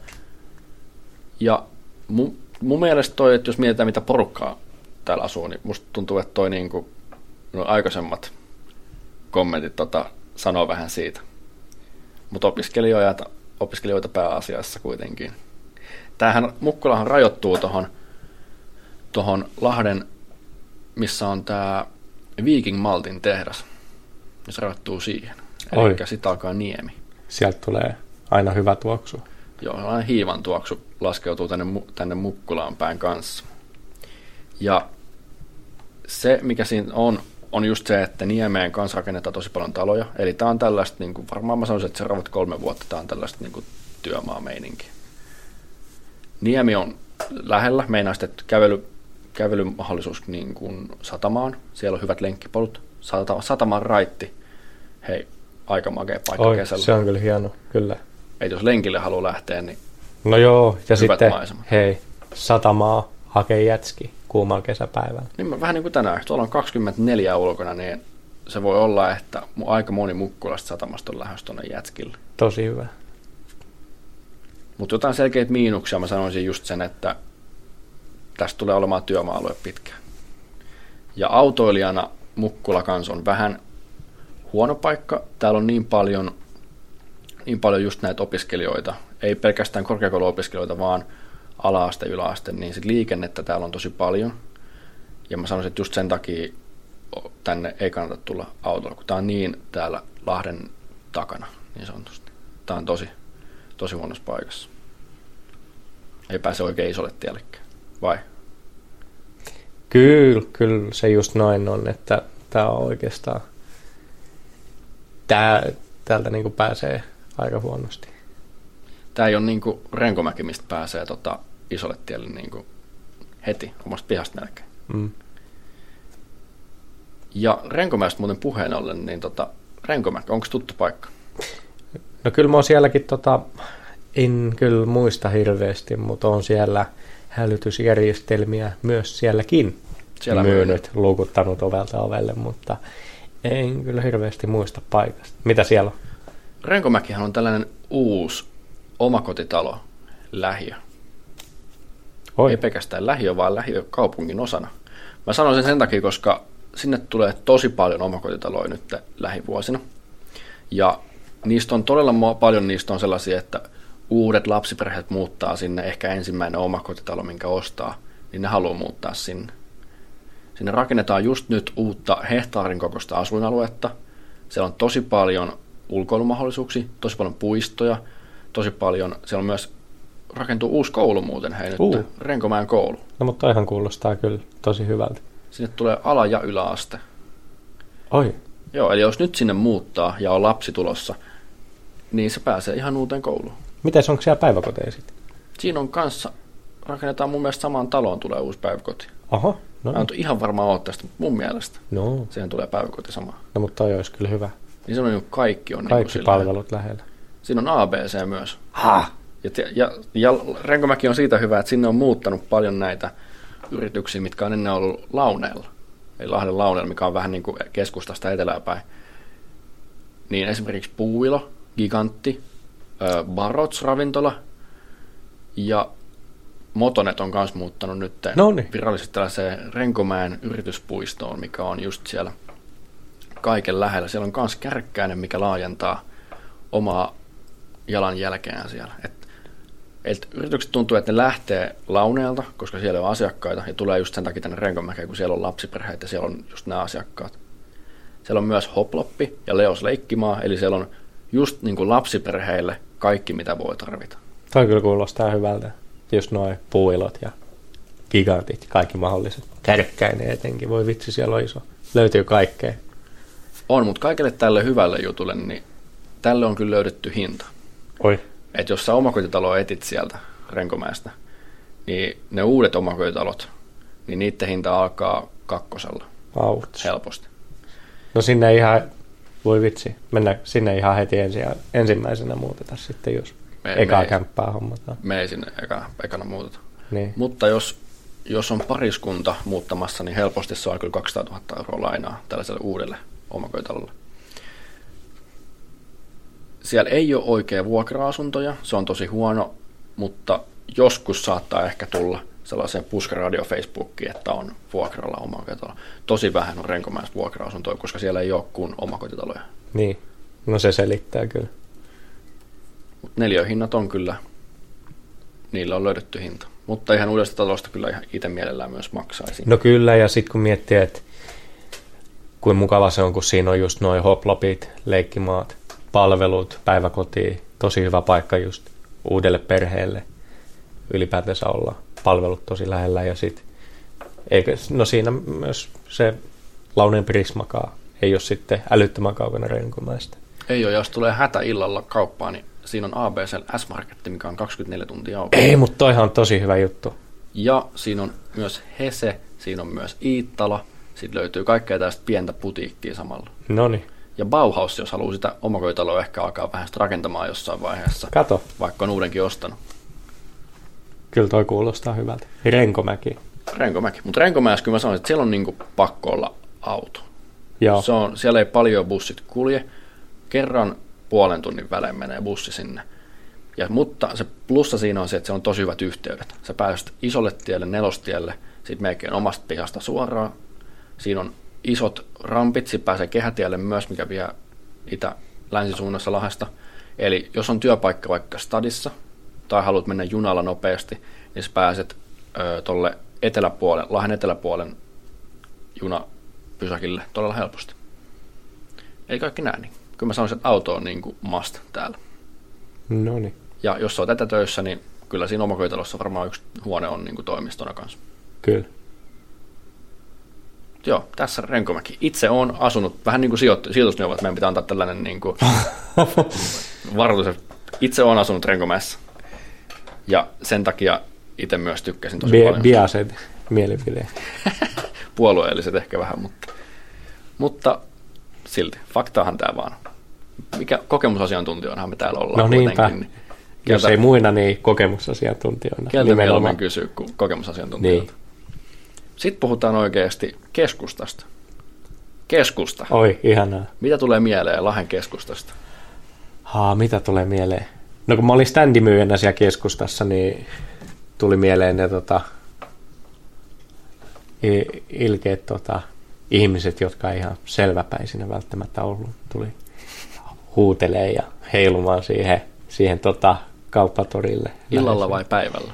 Ja mun, mun mielestä toi, että jos mietitään mitä porukkaa täällä asuu, niin musta tuntuu, että toi niin kuin, no aikaisemmat kommentit tota, sanoo vähän siitä. Mutta opiskelijoita, opiskelijoita pääasiassa kuitenkin. Tämähän Mukkulahan rajoittuu tuohon tohon Lahden, missä on tämä Viking Maltin tehdas. Se rajoittuu siihen. Oi. Eli sitten alkaa niemi. Sieltä tulee aina hyvä tuoksu. Joo, sellainen hiivan tuoksu laskeutuu tänne, tänne Mukkulaan päin kanssa. Ja se, mikä siinä on, on just se, että Niemeen kanssa rakennetaan tosi paljon taloja. Eli tämä on tällaista, niin kuin, varmaan mä sanoisin, että seuraavat kolme vuotta tämä on tällaista niin kuin, työmaameininki. Niemi on lähellä, meinaa sitten, että kävely, kävelymahdollisuus niin kuin satamaan. Siellä on hyvät lenkkipolut. Sata, satamaan raitti. Hei, aika makea paikka Oi, kesällä. se on kyllä hieno, kyllä. Et jos lenkille haluaa lähteä, niin No joo, ja sitten, maisemat. hei, satamaa hakee jätski kuumalla kesäpäivällä. Niin mä- vähän niin kuin tänään, tuolla on 24 ulkona, niin se voi olla, että aika moni Mukkulasta satamasta on lähdössä tuonne Jätskille. Tosi hyvä. Mutta jotain selkeitä miinuksia mä sanoisin just sen, että tästä tulee olemaan työmaa-alue pitkään. Ja autoilijana Mukkula kanssa on vähän huono paikka. Täällä on niin paljon, niin paljon just näitä opiskelijoita, ei pelkästään korkeakouluopiskelijoita, vaan ala-aste, yläaste, niin sit liikennettä täällä on tosi paljon. Ja mä sanoisin, että just sen takia tänne ei kannata tulla autolla, kun tää on niin täällä Lahden takana, niin sanotusti. Tää on tosi, tosi huonossa paikassa. Ei pääse oikein isolle tiellekään. Vai? Kyllä, kyllä se just noin on, että tämä on oikeastaan, tää, täältä niinku pääsee aika huonosti. Tää ei ole niinku Renkomäki, mistä pääsee tota isolle tielle niinku heti omasta pihasta melkein. Mm. Ja Renkomäestä muuten puheen ollen, niin tota, Renkomäki, onko tuttu paikka? No kyllä mä oon sielläkin, tota, en kyllä muista hirveästi, mutta on siellä hälytysjärjestelmiä myös sielläkin Siellä myynyt, luukuttanut ovelta ovelle, mutta en kyllä hirveästi muista paikasta. Mitä siellä on? Renkomäkihän on tällainen uusi omakotitalo lähiö. Oi, Ei pelkästään lähiö, vaan lähiö kaupungin osana. Mä sanon sen sen takia, koska sinne tulee tosi paljon omakotitaloja nyt lähivuosina. Ja niistä on todella paljon niistä on sellaisia, että uudet lapsiperheet muuttaa sinne, ehkä ensimmäinen omakotitalo, minkä ostaa, niin ne haluaa muuttaa sinne. Sinne rakennetaan just nyt uutta hehtaarin kokoista asuinaluetta. Siellä on tosi paljon ulkoilumahdollisuuksia, tosi paljon puistoja, tosi paljon. Siellä on myös rakentuu uusi koulu muuten, hei nyt, Uh. Renkomäen koulu. no mutta toihan kuulostaa kyllä tosi hyvältä. Sinne tulee ala- ja yläaste. Oi, Joo, eli jos nyt sinne muuttaa ja on lapsi tulossa, niin se pääsee ihan uuteen kouluun. mites onko siellä päiväkoteja sitten? Siinä on kanssa, rakennetaan mun mielestä samaan taloon tulee uusi päiväkoti. Oho, no, Mä en ihan varma ole tästä, mutta mun mielestä no, siihen tulee päiväkoti sama. no mutta toi olisi kyllä hyvä. Niin se on niin kaikki on niin Kaikki kuin palvelut lähellä. Siinä on ABC myös. Ha! Ja, ja, ja Renkomäki on siitä hyvä, että sinne on muuttanut paljon näitä yrityksiä, mitkä on ennen ollut Launeella. Eli Lahden Launeella, mikä on vähän niin kuin keskustasta etelään päin. Niin esimerkiksi Puuilo, Gigantti, ö, Barots ravintola ja Motonet on myös muuttanut nyt Noniin. virallisesti tällaiseen Renkomäen yrityspuistoon, mikä on just siellä kaiken lähellä. Siellä on myös kärkkäinen, mikä laajentaa omaa jalanjälkeään siellä. Et, et yritykset tuntuu, että ne lähtee launeelta, koska siellä on asiakkaita, ja tulee just sen takia tänne Renkomäkeen, kun siellä on lapsiperheitä, ja siellä on just nämä asiakkaat. Siellä on myös Hoploppi ja Leos Leikkimaa, eli siellä on just niin kuin lapsiperheille kaikki, mitä voi tarvita. Toi kyllä kuulostaa hyvältä. Just noin puuilot ja gigantit, kaikki mahdolliset. Kärkkäinen etenkin, voi vitsi, siellä on iso. Löytyy kaikkea. On, mutta kaikille tälle hyvälle jutulle, niin tälle on kyllä löydetty hinta. Oi, Että jos sä omakotitaloa etit sieltä Renkomäestä, niin ne uudet omakotitalot, niin niiden hinta alkaa kakkosella auts. helposti. No sinne ihan, voi vitsi, mennä sinne ihan heti ensi, ensimmäisenä muuteta sitten, jos Me- ekaa me- kämppää hommataan. Me ei sinne eka, ekana muuteta. Niin. Mutta jos, jos on pariskunta muuttamassa, niin helposti saa kyllä 200 000 euroa lainaa tällaiselle uudelle omakotitalolle. Siellä ei ole oikein vuokra-asuntoja, se on tosi huono, mutta joskus saattaa ehkä tulla sellaiseen puskaradio Facebookiin, että on vuokralla omakotitalo. Tosi vähän on Renkomäessä vuokra-asuntoja, koska siellä ei ole kuin omakotitaloja. Niin. No se selittää kyllä. Mutta neliöhinnat on kyllä, niillä on löydetty hinta. Mutta ihan uudesta talosta kyllä ihan itse mielellään myös maksaisin. No kyllä, ja sitten kun miettii, että kuin mukava se on, kun siinä on just noin hoplopit, leikkimaat, palvelut, päiväkoti, tosi hyvä paikka just uudelle perheelle ylipäätänsä olla palvelut tosi lähellä ja sit, eikä, no siinä myös se Launeen Prismakaa ei ole sitten älyttömän kaukana Renkomäestä. Ei ole, jos tulee hätä illalla kauppaan, niin siinä on ABC S-Marketti, mikä on 24 tuntia auki. Ei, mutta toihan on tosi hyvä juttu. Ja siinä on myös Hese, siinä on myös Iittala, sitten löytyy kaikkea tästä pientä putiikkia samalla. Noni. Ja Bauhaus, jos haluaa sitä omakotitaloa ehkä alkaa vähän rakentamaan jossain vaiheessa, Kato, vaikka on uudenkin ostanut. kyllä toi kuulostaa hyvältä. Renkomäki. Renkomäki. Mutta Renkomäessä kyllä mä sanoisin, että siellä on niinku pakko olla auto. Joo, Se on, siellä ei paljon bussit kulje. Kerran puolen tunnin välein menee bussi sinne. Ja, mutta se plussa siinä on se, että se on tosi hyvät yhteydet. Sä pääset isolle tielle, nelostielle, sitten melkein omasta pihasta suoraan. Siinä on isot rampit, sitten pääsee kehätielle myös, mikä vie itä-länsisuunnassa Lahdesta. Eli jos on työpaikka vaikka stadissa tai haluat mennä junalla nopeasti, niin sä pääset ö, tolle eteläpuolen, Lahden eteläpuolen junapysäkille todella helposti. Ei kaikki näin. Niin. Kyllä mä sanoisin, että auto on niin kuin must täällä. noni. Ja jos on tätä töissä, niin kyllä siinä omakotitalossa varmaan yksi huone on niin kuin toimistona kanssa. Kyllä. Joo, tässä Renkomäki. Itse on asunut, vähän niin kuin sijoit- sijoitusneuvot, että meidän pitää antaa tällainen niin kuin varoitus. Itse on asunut Renkomäessä. Ja sen takia itse myös tykkäsin tosi Bi- paljon. biaset mielipide. Puolueelliset ehkä vähän, mutta, mutta silti. Faktaahan tämä vaan. Mikä kokemusasiantuntijoinahan me täällä ollaan No niinpä. kuitenkin. Niin Jos Keltä- ei muina, niin kokemusasiantuntijoina. Keltä Nimenomaan. mieluummin kysyä kuin kokemusasiantuntijoilta. Niin. Sitten puhutaan oikeasti keskustasta. Keskusta. Oi, ihanaa. Mitä tulee mieleen Lahden keskustasta? Haa, mitä tulee mieleen? No kun mä olin standimyyjänä siellä keskustassa, niin tuli mieleen ne tota, ilkeät tota, ihmiset, jotka ei ihan selväpäisinä välttämättä ollut. Tuli huutelee ja heilumaan siihen, siihen tota, kauppatorille. Illalla Lähes- vai päivällä?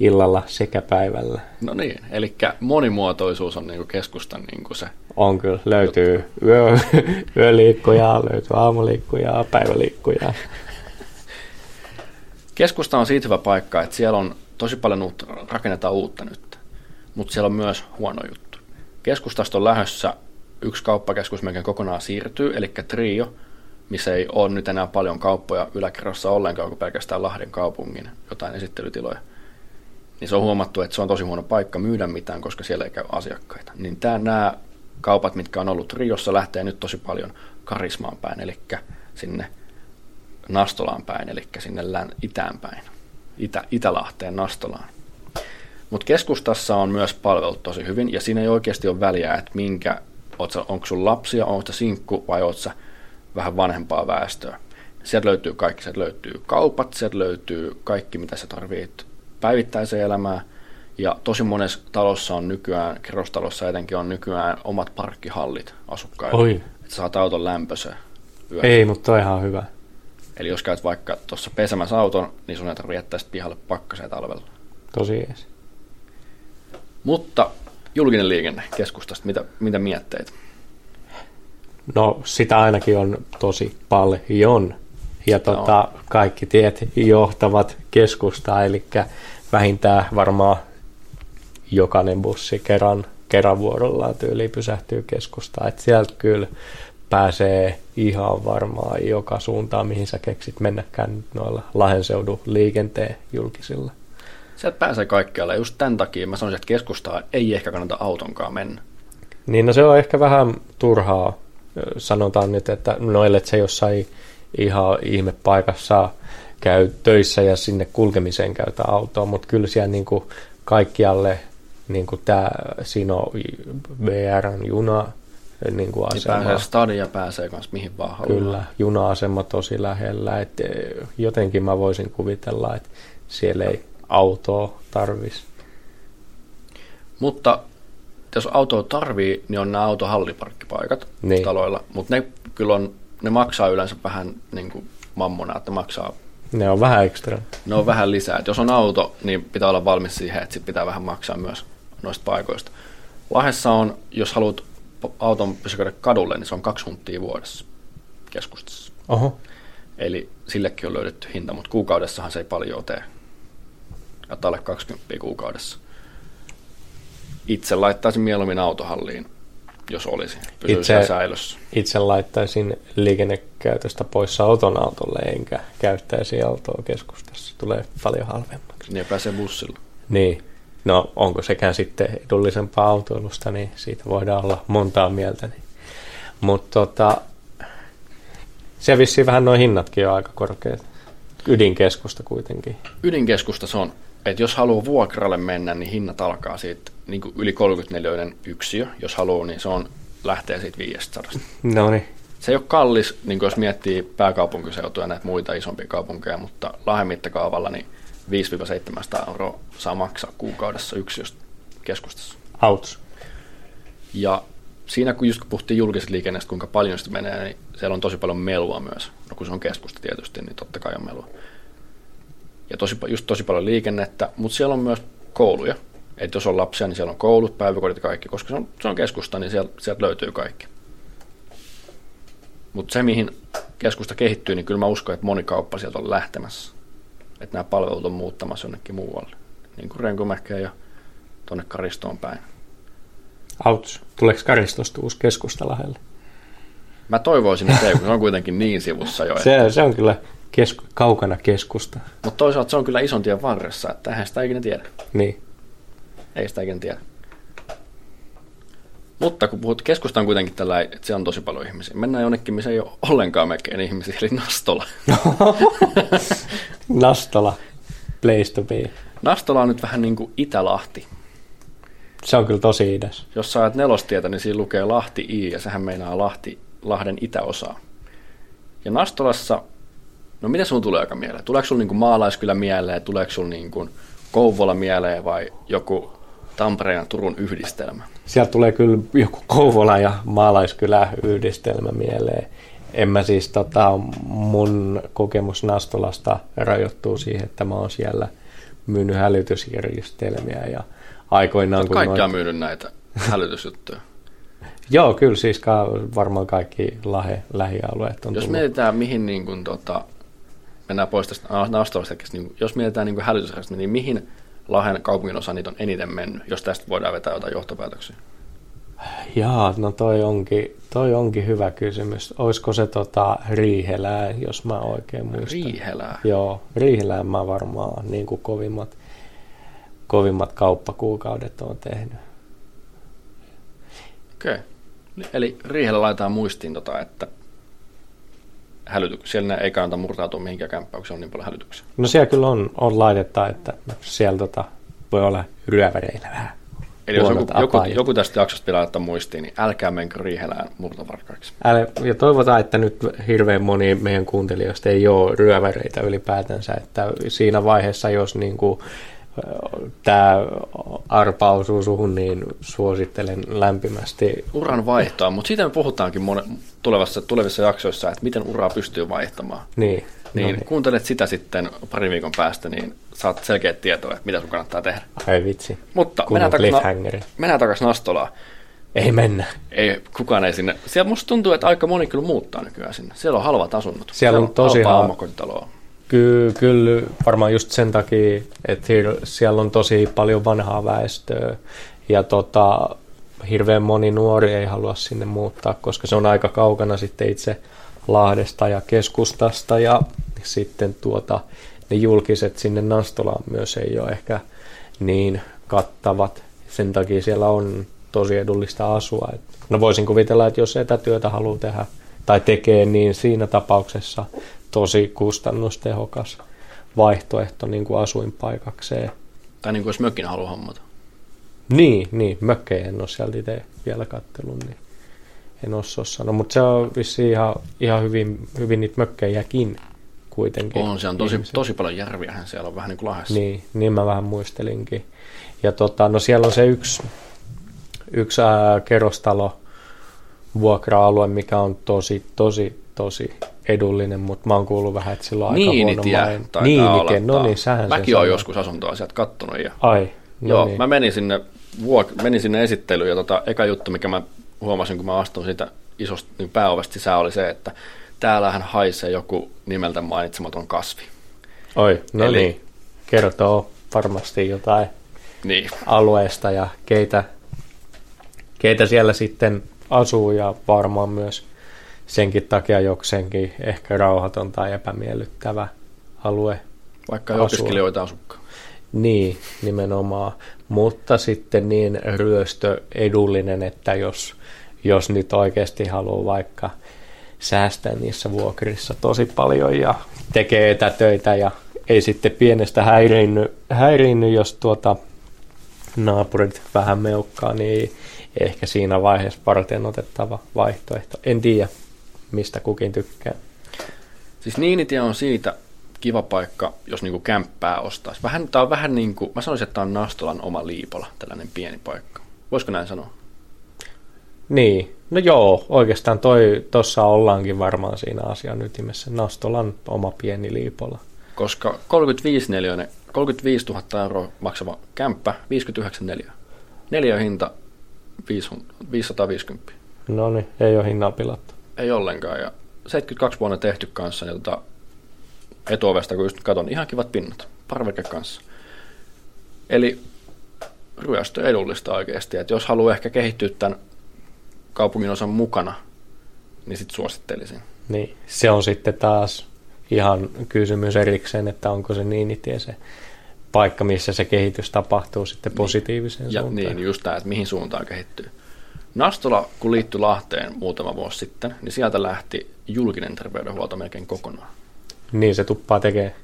Illalla sekä päivällä. No niin, eli monimuotoisuus on niinku keskustan niinku se. On kyllä, löytyy yö, yöliikkuja, löytyy aamuliikkuja, päiväliikkuja. Keskusta on siitä hyvä paikka, että siellä on tosi paljon uutta, rakennetaan uutta nyt, mutta siellä on myös huono juttu. Keskustasta on lähdössä yksi kauppakeskus melkein kokonaan siirtyy, eli Trio, missä ei ole nyt enää paljon kauppoja yläkerrassa ollenkaan kuin pelkästään Lahden kaupungin jotain esittelytiloja. Niin se on huomattu, että se on tosi huono paikka myydä mitään, koska siellä ei käy asiakkaita. Niin tää, nämä kaupat, mitkä on ollut Triossa, lähtee nyt tosi paljon karismaan päin, eli sinne Nastolaan päin, eli sinne itään päin, Itä, Itälahteen Nastolaan. Mutta keskustassa on myös palvelut tosi hyvin, ja siinä ei oikeasti ole väliä, että minkä, sä, onko sun lapsia, onko sä sinkku vai oot sä vähän vanhempaa väestöä. Sieltä löytyy kaikki, sieltä löytyy kaupat, sieltä löytyy kaikki, mitä sä tarvitset päivittäiseen elämään, ja tosi monessa talossa on nykyään, kerrostalossa etenkin on nykyään omat parkkihallit asukkaille, Oi. että saat auton lämpöiseen yöllä. Ei, mutta toi ihan hyvä. Eli jos käyt vaikka tuossa pesemässä auton, niin sun ei tarvitse jättää pihalle pakkaseen talvella. Tosi jees. Mutta julkinen liikenne keskustasta, mitä, mitä mietteet? No sitä ainakin on tosi paljon. Ja tota, kaikki tiet johtavat keskustaan, eli vähintään varmaan jokainen bussi kerran, kerran vuorollaan tyyliin pysähtyy keskustaan. Et sieltä kyllä pääsee ihan varmaan joka suuntaan, mihin sä keksit mennäkään nyt noilla Lahdenseudun liikenteen julkisilla. Sieltä pääsee kaikkialle. Just tämän takia mä sanoisin, että keskustaa ei ehkä kannata autonkaan mennä. Niin no se on ehkä vähän turhaa. Sanotaan nyt, että noille, että se jossain ihan ihme paikassa käy töissä ja sinne kulkemiseen käytä autoa, mutta kyllä siellä niin kuin kaikkialle niin kuin tää, siinä on VRn juna niin kuin Niin asema. pääsee stadiin ja pääsee kanssa mihin vaan haluaa. Kyllä, juna-asema tosi lähellä. Et jotenkin mä voisin kuvitella, että siellä ei autoa tarvis. Mutta jos autoa tarvii, niin on nämä autohalliparkkipaikat Niin. taloilla. Mutta ne kyllä on, ne maksaa yleensä vähän niin kuin mammona, että maksaa Ne on vähän ekstra. ne on vähän lisää. Et jos on auto, niin pitää olla valmis siihen, että sit pitää vähän maksaa myös noista paikoista. Lahdessa on, jos haluat auton pysäköidä kadulle, niin se on kaksi hunttia vuodessa keskustassa. Oho. Eli sillekin on löydetty hinta, mutta kuukaudessahan se ei paljon tee. Ja alle 20 kuukaudessa. Itse laittaisin mieluummin autohalliin, jos olisi. Itse- säilössä. Itse laittaisin liikennekäytöstä pois auton autolle, enkä käyttäisi autoa keskustassa. Tulee paljon halvemmaksi. Niin ja pääsee bussilla. Niin. No, onko sekään sitten edullisempaa autoilusta, niin siitä voidaan olla montaa mieltä. Niin. Mutta tota, se vissiin vähän noin hinnatkin on aika korkeat. Ydinkeskusta kuitenkin. Ydinkeskusta se on, että jos haluaa vuokralle mennä, niin hinnat alkaa siitä niin kuin yli 34 yksiö. Jos haluaa, niin se on, lähtee siitä 500. No niin. Se ei ole kallis, niin jos miettii pääkaupunkiseutuja ja näitä muita isompia kaupunkeja, mutta Lahden mittakaavalla niin 5-700 euroa saa maksaa kuukaudessa yksiöstä keskustassa. Auts. Ja siinä kun just kun puhuttiin julkisesta liikenneestä, kuinka paljon sitä menee, niin siellä on tosi paljon melua myös. No kun se on keskusta tietysti, niin totta kai on melua. Ja tosi, just tosi paljon liikennettä, mutta siellä on myös kouluja. Että jos on lapsia, niin siellä on koulut, päiväkodit ja kaikki, koska se on, se on keskusta, niin sieltä, sieltä löytyy kaikki. Mutta se, mihin keskusta kehittyy, niin kyllä mä uskon, että moni kauppa sieltä on lähtemässä. Että nämä palvelut on muuttamassa jonnekin muualle. Niin kuin Renkomäkeen ja tuonne Karistoon päin. Auts. Tuleeko Karistosta uusi keskusta lähelle? Mä toivoisin, että ei, kun se on kuitenkin niin sivussa jo. Se, se on kyllä kesku, kaukana keskusta. Mutta toisaalta se on kyllä ison tien varressa, että eihän sitä ikinä tiedä. Niin. Ei sitä ikinä tiedä. Mutta kun puhut, keskusta on kuitenkin tällä, että siellä on tosi paljon ihmisiä. Mennään jonnekin, missä ei ole ollenkaan melkein ihmisiä, eli Nastola. Nastola. Place to be. Nastola on nyt vähän niin kuin Itä-Lahti. Se on kyllä tosi idäs. Jos sä ajat nelostietä, niin siinä lukee Lahti I, ja sehän meinaa Lahti, Lahden itäosaa. Ja Nastolassa, no mitä sun tulee aika mieleen? Tuleeko sun niin maalaiskylä mieleen, tuleeko sun niin kuin Kouvola mieleen vai joku Tampereen ja Turun yhdistelmä? Sieltä tulee kyllä joku Kouvola ja Maalaiskylä yhdistelmä mieleen. En mä siis, tota, mun kokemus Nastolasta rajoittuu siihen, että mä oon siellä myynyt hälytysjärjestelmiä ja aikoinaan... kun Kaikki noit- on myynyt näitä hälytysjuttuja. Joo, kyllä siis ka- varmaan kaikki lahe, lähialueet on Jos tullut. mietitään, mihin niin kuin, tota, mennään pois tästä Nastolastakin, niin jos mietitään niin hälytysjärjestelmiä, niin mihin Lahden kaupungin osa niitä on eniten mennyt, jos tästä voidaan vetää jotain johtopäätöksiä? Jaa, no toi onkin, toi onkin hyvä kysymys. Olisiko se tota Riihelää, jos mä oikein muistan? Riihelää. Joo, Riihelään mä varmaan niin kuin kovimmat, kovimmat kauppakuukaudet on tehnyt. Okei. Eli Riihellä laitetaan muistiin, tota, että hälyty- siellä ei kannata murtautua mihinkään kämppään, kun siellä on niin paljon hälytyksiä. No siellä kyllä on, on laitetta, että siellä tota, voi olla ryöväreillä vähän. Eli jos joku, joku, joku tästä jaksosta pitää laittaa muistiin, niin älkää menkö Riihelään murtovarkaiksi. Älä, ja toivotaan, että nyt hirveän moni meidän kuuntelijoista ei ole ryöväreitä ylipäätänsä, että siinä vaiheessa, jos niin kuin, tämä arpa osuu suhun, niin suosittelen lämpimästi. Uran vaihtoa, mutta siitä me puhutaankin tulevassa, tulevissa jaksoissa, että miten uraa pystyy vaihtamaan. Niin, Niin, no niin. kuuntelet sitä sitten parin viikon päästä, niin saat selkeät tietoa, että mitä sun kannattaa tehdä. Ai vitsi. Mutta Kunnon mennään takaisin, cliffhangeri. mennään takaisin Nastolaan. Ei mennä. Ei, kukaan ei sinne. Siellä musta tuntuu, että aika moni kyllä muuttaa nykyään sinne. Siellä on halvat asunnot. Siellä on tosi halpaa. Ky- kyllä varmaan just sen takia, että siellä on tosi paljon vanhaa väestöä ja tota, hirveän moni nuori ei halua sinne muuttaa, koska se on aika kaukana sitten itse Lahdesta ja keskustasta ja sitten tuota, ne julkiset sinne Nastolaan myös ei ole ehkä niin kattavat. Sen takia siellä on tosi edullista asua. No voisin kuvitella, että jos etätyötä haluaa tehdä tai tekee, niin siinä tapauksessa tosi kustannustehokas vaihtoehto niin kuin asuinpaikakseen. Tai niin kuin jos mökin haluaa hommata. Niin, niin, mökkejä en ole sieltä itse vielä kattelun, niin en osaa sanoa. Mutta se on vissiin ihan, ihan hyvin, hyvin niitä mökkejäkin kuitenkin. On, siellä on tosi, tosi paljon järviähän siellä on vähän niin kuin Lahdessa. Niin, niin mä vähän muistelinkin. Ja tota, no siellä on se yksi, yksi ää, kerrostalo vuokra-alue, mikä on tosi, tosi, tosi edullinen, mutta mä oon kuullut vähän, että sillä on aika huono Niinitie main. Niinitie, no niin, sähän Mäkin olen sanoit. joskus asuntoa sieltä kattonut. Ja... Ai, no Joo, niin. mä menin sinne, vuok- menin sinne esittelyyn ja tota, eka juttu, mikä mä huomasin, kun mä astun siitä isosta niin pääovesta sisään, oli se, että täällähän haisee joku nimeltä mainitsematon kasvi. Oi, no Eli, niin. Kertoo varmasti jotain niin. alueesta ja keitä, keitä siellä sitten asuu ja varmaan myös senkin takia jokseenkin ehkä rauhaton tai epämiellyttävä alue. Vaikka ei opiskelijoita asukkaan. Niin, nimenomaan. Mutta sitten niin ryöstö edullinen, että jos, jos nyt oikeasti haluaa vaikka säästää niissä vuokrissa tosi paljon ja tekee etätöitä ja ei sitten pienestä häiriinny, häiriinny jos tuota naapurit vähän meukkaa, niin ehkä siinä vaiheessa varten otettava vaihtoehto. En tiedä, mistä kukin tykkää. Siis Niinitie on siitä kiva paikka, jos niinku kämppää ostaisi. Vähän, tää on vähän niin kuin, mä sanoisin, että tämä on Nastolan oma liipola, tällainen pieni paikka. Voisiko näin sanoa? Niin, no joo, oikeastaan toi, tossa ollaankin varmaan siinä asian ytimessä. Nastolan oma pieni liipola. Koska 35, neliöinen, 35 000 euroa maksava kämppä, 59 neliö. Neljä hinta 550. No niin, ei ole hinnaa pilattu. Ei ollenkaan, ja 72 vuonna tehty kanssa, niin tota, etuovesta, kun just katon, ihan kivat pinnat, parveke kanssa. Eli ryöstö edullista oikeasti, että jos haluaa ehkä kehittyä tämän kaupungin osan mukana, niin sitten suosittelisin. Niin, se on sitten taas ihan kysymys erikseen, että onko se niin itie se paikka, missä se kehitys tapahtuu sitten niin. positiiviseen niin. ja, suuntaan. Niin, just tämä, että mihin suuntaan kehittyy. Nastola, kun liittyi Lahteen muutama vuosi sitten, niin sieltä lähti julkinen terveydenhuolto melkein kokonaan. Niin se tuppaa tekee.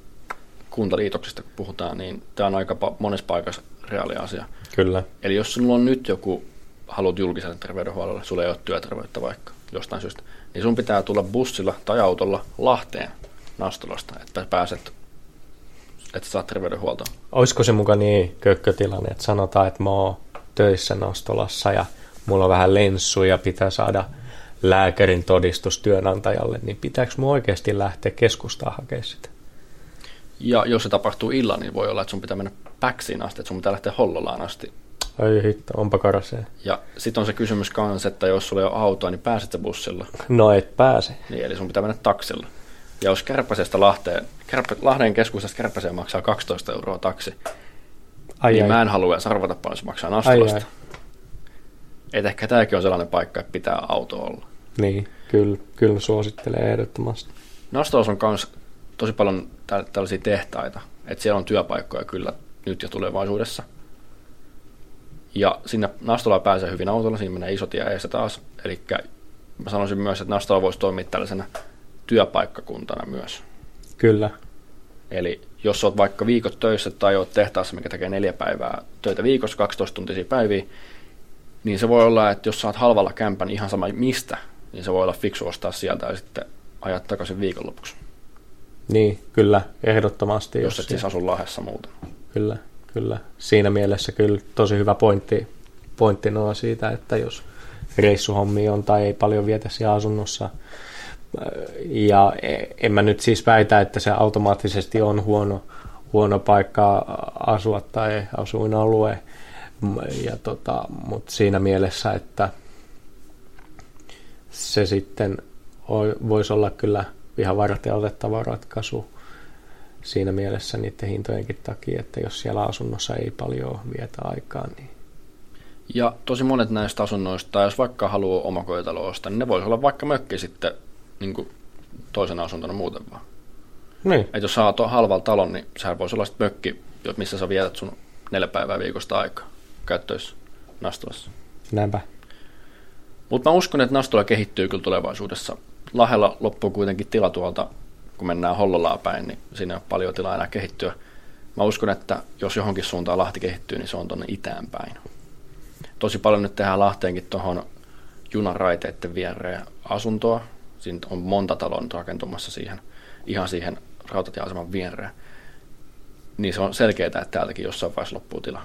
Kuntaliitoksista kun puhutaan, niin tämä on aika monessa paikassa reaali asia. Kyllä. Eli jos sinulla on nyt joku, haluat julkiselle terveydenhuollolle, sulla ei ole työterveyttä vaikka jostain syystä, niin sun pitää tulla bussilla tai autolla Lahteen Nastolasta, että pääset, että saat terveydenhuoltoa. Olisiko se mukaan niin kökkötilanne, että sanotaan, että mä oon töissä Nastolassa ja mulla on vähän lenssuja, pitää saada lääkärin todistus työnantajalle, niin pitääkö mun oikeasti lähteä keskustaan hakemaan sitä? Ja jos se tapahtuu illan, niin voi olla, että sun pitää mennä Päksiin asti, että sun pitää lähteä Hollolaan asti. Ai hitto, onpa karasee. Ja sitten on se kysymys kanssa, että jos sulla ei ole autoa, niin pääset sä bussilla? No et pääse. Niin, eli sun pitää mennä taksilla. Ja jos Kärpäsestä Lahteen, Kärpä, Lahden keskustasta Kärpäseen maksaa 12 euroa taksi, ai niin ai. mä en halua sarvata paljon, se maksaa Nastolasta. Että ehkä tämäkin on sellainen paikka, että pitää auto olla. Niin, kyllä, kyllä suosittelee ehdottomasti. Nastolas on myös tosi paljon tällaisia tehtaita, että siellä on työpaikkoja kyllä nyt ja tulevaisuudessa. Ja sinne Nastola pääsee hyvin autolla, siinä menee iso tie eessä taas. Eli mä sanoisin myös, että Nastola voisi toimia tällaisena työpaikkakuntana myös. Kyllä. Eli jos olet vaikka viikot töissä tai olet tehtaassa, mikä tekee neljä päivää töitä viikossa, 12 tuntisia päiviä, niin se voi olla, että jos saat halvalla kämpän ihan sama mistä, niin se voi olla fiksu ostaa sieltä ja sitten ajat takaisin viikonlopuksi. Niin, kyllä, ehdottomasti. Jos, jos et siis asu Lahdessa muuten. Kyllä, kyllä. Siinä mielessä kyllä tosi hyvä pointti, pointti noa siitä, että jos reissuhommi on tai ei paljon vietä siellä asunnossa, ja en mä nyt siis väitä, että se automaattisesti on huono, huono paikka asua tai asuinalue, ja tota, mutta siinä mielessä, että se sitten voisi olla kyllä ihan varten otettava ratkaisu siinä mielessä niiden hintojenkin takia, että jos siellä asunnossa ei paljon vietä aikaa, niin ja tosi monet näistä asunnoista, jos vaikka haluaa omakotitalo ostaa, niin ne voisi olla vaikka mökki sitten niin kuin toisena asuntona muuten vaan. Niin. Et jos saat halvalla talon, niin sehän voisi olla sitten mökki, missä sä vietät sun neljä päivää viikosta aikaa käyttöissä Nastolassa. Näinpä. Mutta mä uskon, että Nastola kehittyy kyllä tulevaisuudessa. Lahella loppuu kuitenkin tila tuolta, kun mennään Hollolaa päin, niin siinä ole paljon tilaa enää kehittyä. Mä uskon, että jos johonkin suuntaan Lahti kehittyy, niin se on tuonne itään päin. Tosi paljon nyt tehdään Lahteenkin tuohon junaraiteiden viereen asuntoa. Siinä on monta taloa nyt rakentumassa siihen, ihan siihen rautatieaseman viereen. Niin se on selkeää, että täältäkin jossain vaiheessa loppuu tila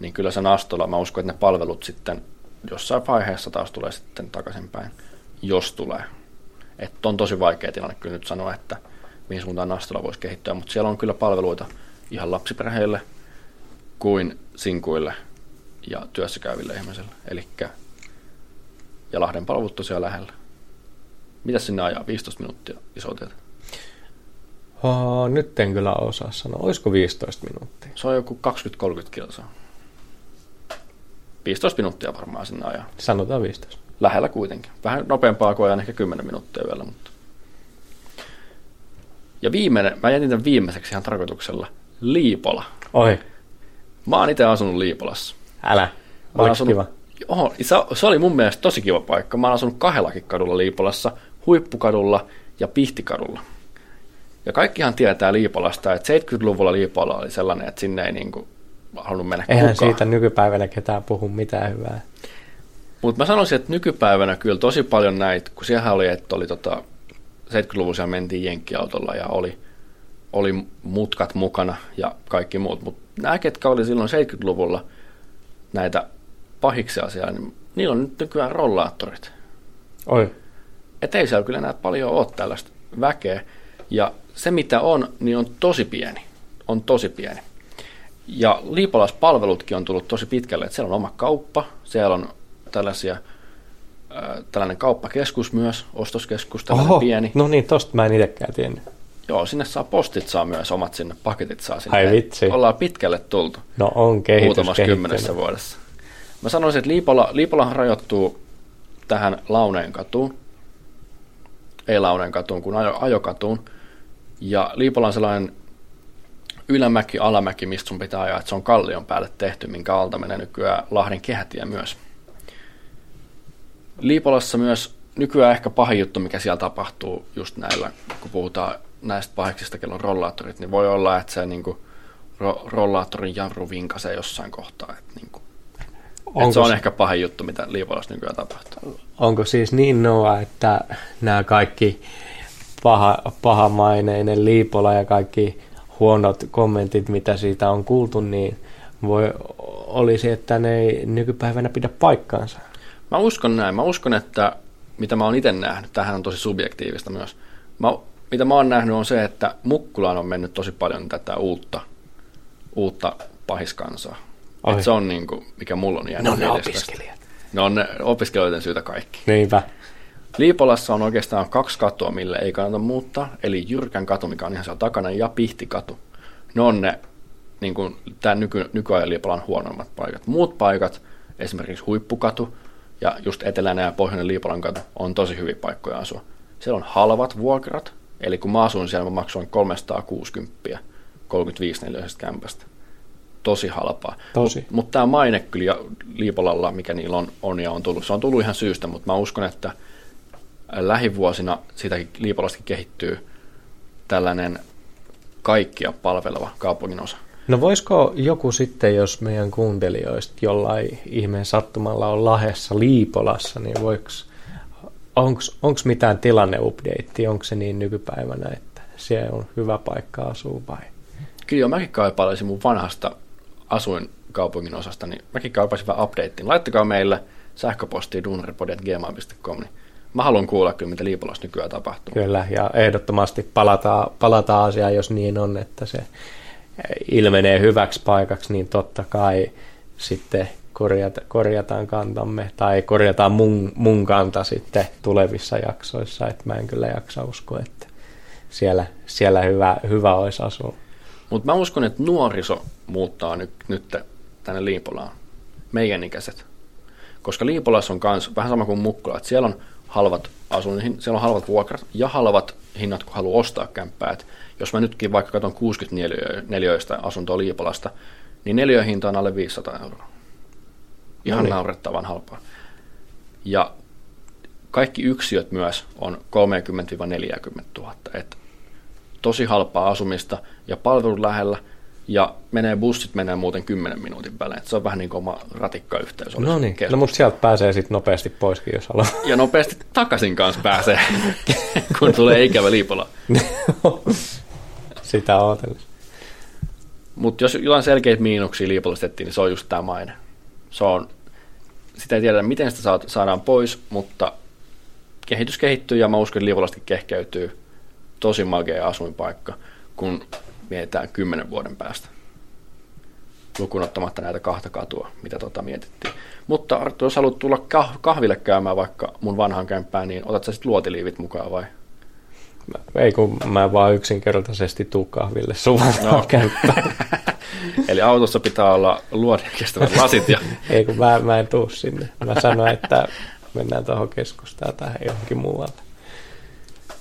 niin kyllä se Nastola, mä uskon, että ne palvelut sitten jossain vaiheessa taas tulee sitten takaisinpäin, jos tulee. Että on tosi vaikea tilanne kyllä nyt sanoa, että mihin suuntaan Nastola voisi kehittyä, mutta siellä on kyllä palveluita ihan lapsiperheille kuin sinkuille ja työssäkäyville ihmisille. Eli ja Lahden palvelut tosiaan lähellä. Mitä sinne ajaa? 15 minuuttia iso tietä. Oh, nyt en kyllä osaa sanoa. Olisiko 15 minuuttia? Se on joku 20-30 kilsaa. 15 minuuttia varmaan sinne ajaa. Sanotaan 15. Lähellä kuitenkin. Vähän nopeampaa kuin ajan ehkä 10 minuuttia vielä, mutta... Ja viimeinen, mä jätin tämän viimeiseksi ihan tarkoituksella. Liipola. Oi, Mä oon itse asunut Liipolassa. älä. Oliko asunut, kiva? Oho, se, se oli mun mielestä tosi kiva paikka. Mä oon asunut kahdellakin kadulla Liipolassa, Huippukadulla ja Pihtikadulla. Ja kaikkihan tietää Liipolasta, että 70-luvulla Liipola oli sellainen, että sinne ei niinku halunnut mennä Eihän kukaan. siitä nykypäivänä ketään puhu mitään hyvää. Mutta mä sanoisin, että nykypäivänä kyllä tosi paljon näitä, kun siellä oli, että oli tota, 70-luvulla siellä mentiin jenkkiautolla ja oli, oli mutkat mukana ja kaikki muut. Mutta nämä, ketkä oli silloin 70-luvulla näitä pahiksia siellä, niin niillä on nyt nykyään rollaattorit. Oi, Et ei siellä kyllä enää paljon ole tällaista väkeä. Ja se mitä on, niin on tosi pieni. On tosi pieni. Ja liipolaispalvelutkin on tullut tosi pitkälle. Et siellä on oma kauppa, siellä on tällaisia, äh, tällainen kauppakeskus myös, ostoskeskus, tällainen Oho, pieni. no niin, tosta mä en itsekään tiennyt. Joo, sinne saa postit saa myös omat sinne, paketit saa sinne. Ai vitsi. Ollaan pitkälle tultu No on kehitys muutamassa kymmenessä vuodessa. Mä sanoisin, että Liipola, Liipolahan rajoittuu tähän Launeen katuun, ei Launeen katuun, kun ajo, ajokatuun. Ja Liipola on sellainen ylämäki, alamäki, mistä sun pitää ajaa, että se on kallion päälle tehty, minkä alta menee nykyään Lahden kehätie myös. Liipolassa myös nykyään ehkä pahin juttu, mikä siellä tapahtuu just näillä, kun puhutaan näistä pahiksista, kello on rollaattorit, niin voi olla, että se niin kuin, ro- rollaattorin jarru vinkasee jossain kohtaa. Että, niin kuin, että Onko se on se- ehkä pahin juttu, mitä Liipolassa nykyään tapahtuu. Onko siis niin Noa, että nämä kaikki paha, pahamaineinen Liipola ja kaikki huonot kommentit, mitä siitä on kuultu, niin voi, olisi, että ne ei nykypäivänä pidä paikkaansa. Mä uskon näin. Mä uskon, että mitä mä oon itse nähnyt, tähän on tosi subjektiivista myös. Mä, mitä mä oon nähnyt on se, että Mukkulaan on mennyt tosi paljon tätä uutta, uutta pahiskansaa. Et se on niin kuin, mikä mulla on jäänyt No ne mielessä opiskelijat. tästä. Ne on ne opiskelijoiden syytä kaikki. Niinpä. Liipolassa on oikeastaan kaksi katua, mille ei kannata muuttaa, eli Jyrkän katu, mikä on ihan siellä takana, ja Pihtikatu. Ne on ne, niin kuin tämän nyky, nykyajan Liipolan huonommat paikat. Muut paikat, esimerkiksi Huippukatu ja just eteläinen ja pohjoinen Liipolan katu, on tosi hyviä paikkoja asua. Siellä on halvat vuokrat, eli kun mä asuin siellä, mä maksoin 360 35 neliöisestä kämpästä. Tosi halpaa. Tosi. Mutta tämä maine kyllä Liipolalla, mikä niillä on, on ja on tullut, se on tullut ihan syystä, mutta mä uskon, että lähivuosina siitäkin Liipolastakin kehittyy tällainen kaikkia palveleva kaupungin osa. No voisiko joku sitten, jos meidän kuuntelijoista jollain ihmeen sattumalla on Lahessa Liipolassa, niin onko mitään tilanneupdate, onko se niin nykypäivänä, että siellä on hyvä paikka asua vai? Kyllä mäkin kaipaisin mun vanhasta asuin kaupungin osasta, niin mäkin kaipaisin vähän updatein. Laittakaa meille sähköpostiin duunaripodi.gmail.com, niin mä haluan kuulla kyllä, mitä Liipolassa nykyään tapahtuu. Kyllä, ja ehdottomasti palataan, palataan asiaan, jos niin on, että se ilmenee hyväksi paikaksi, niin totta kai sitten korjata, korjataan kantamme, tai korjataan mun, mun kanta sitten tulevissa jaksoissa, että mä en kyllä jaksa uskoa, että siellä, siellä hyvä, hyvä olisi asua. Mutta mä uskon, että nuoriso muuttaa nyt, nyt tänne Liipolaan, meidän ikäiset. Koska Liipolassa on kans vähän sama kuin Mukkula, että siellä on halvat asunnin, siellä on halvat vuokrat ja halvat hinnat, kun haluaa ostaa kämppää. Et jos mä nytkin vaikka katson 60 neliöistä asuntoa Liipolasta, niin neliöhinta on alle 500 euroa. Ihan No niin. naurettavan halpaa. Ja kaikki yksiöt myös on 30-40 000. Et tosi halpaa asumista ja palvelut lähellä ja menee bussit menee muuten 10 minuutin välein. Se on vähän niin kuin oma ratikkayhteys. No niin, no mutta sieltä pääsee sitten nopeasti poiskin, jos haluaa. Ja nopeasti takaisin kanssa pääsee, kun tulee ikävä liipola. Sitä ootellessa. Mutta jos jotain selkeitä miinuksia liipolasta etsii, niin se on just tämä maine. Se on, sitä ei tiedä, miten sitä saadaan pois, mutta kehitys kehittyy ja mä uskon, että kehkeytyy tosi makea asuinpaikka, kun mietitään kymmenen vuoden päästä. lukunottamatta näitä kahta katua, mitä tota mietittiin. Mutta Arttu, jos haluat tulla kah- kahville käymään vaikka mun vanhan kämppään, niin otat sä sitten luotiliivit mukaan vai? Ei kun mä vaan yksinkertaisesti tuu kahville sun No. Eli autossa pitää olla luodin kestävät lasit ja Ei kun mä, mä en tuu sinne. Mä sanoin, että mennään tuohon keskustaan tai johonkin muualle.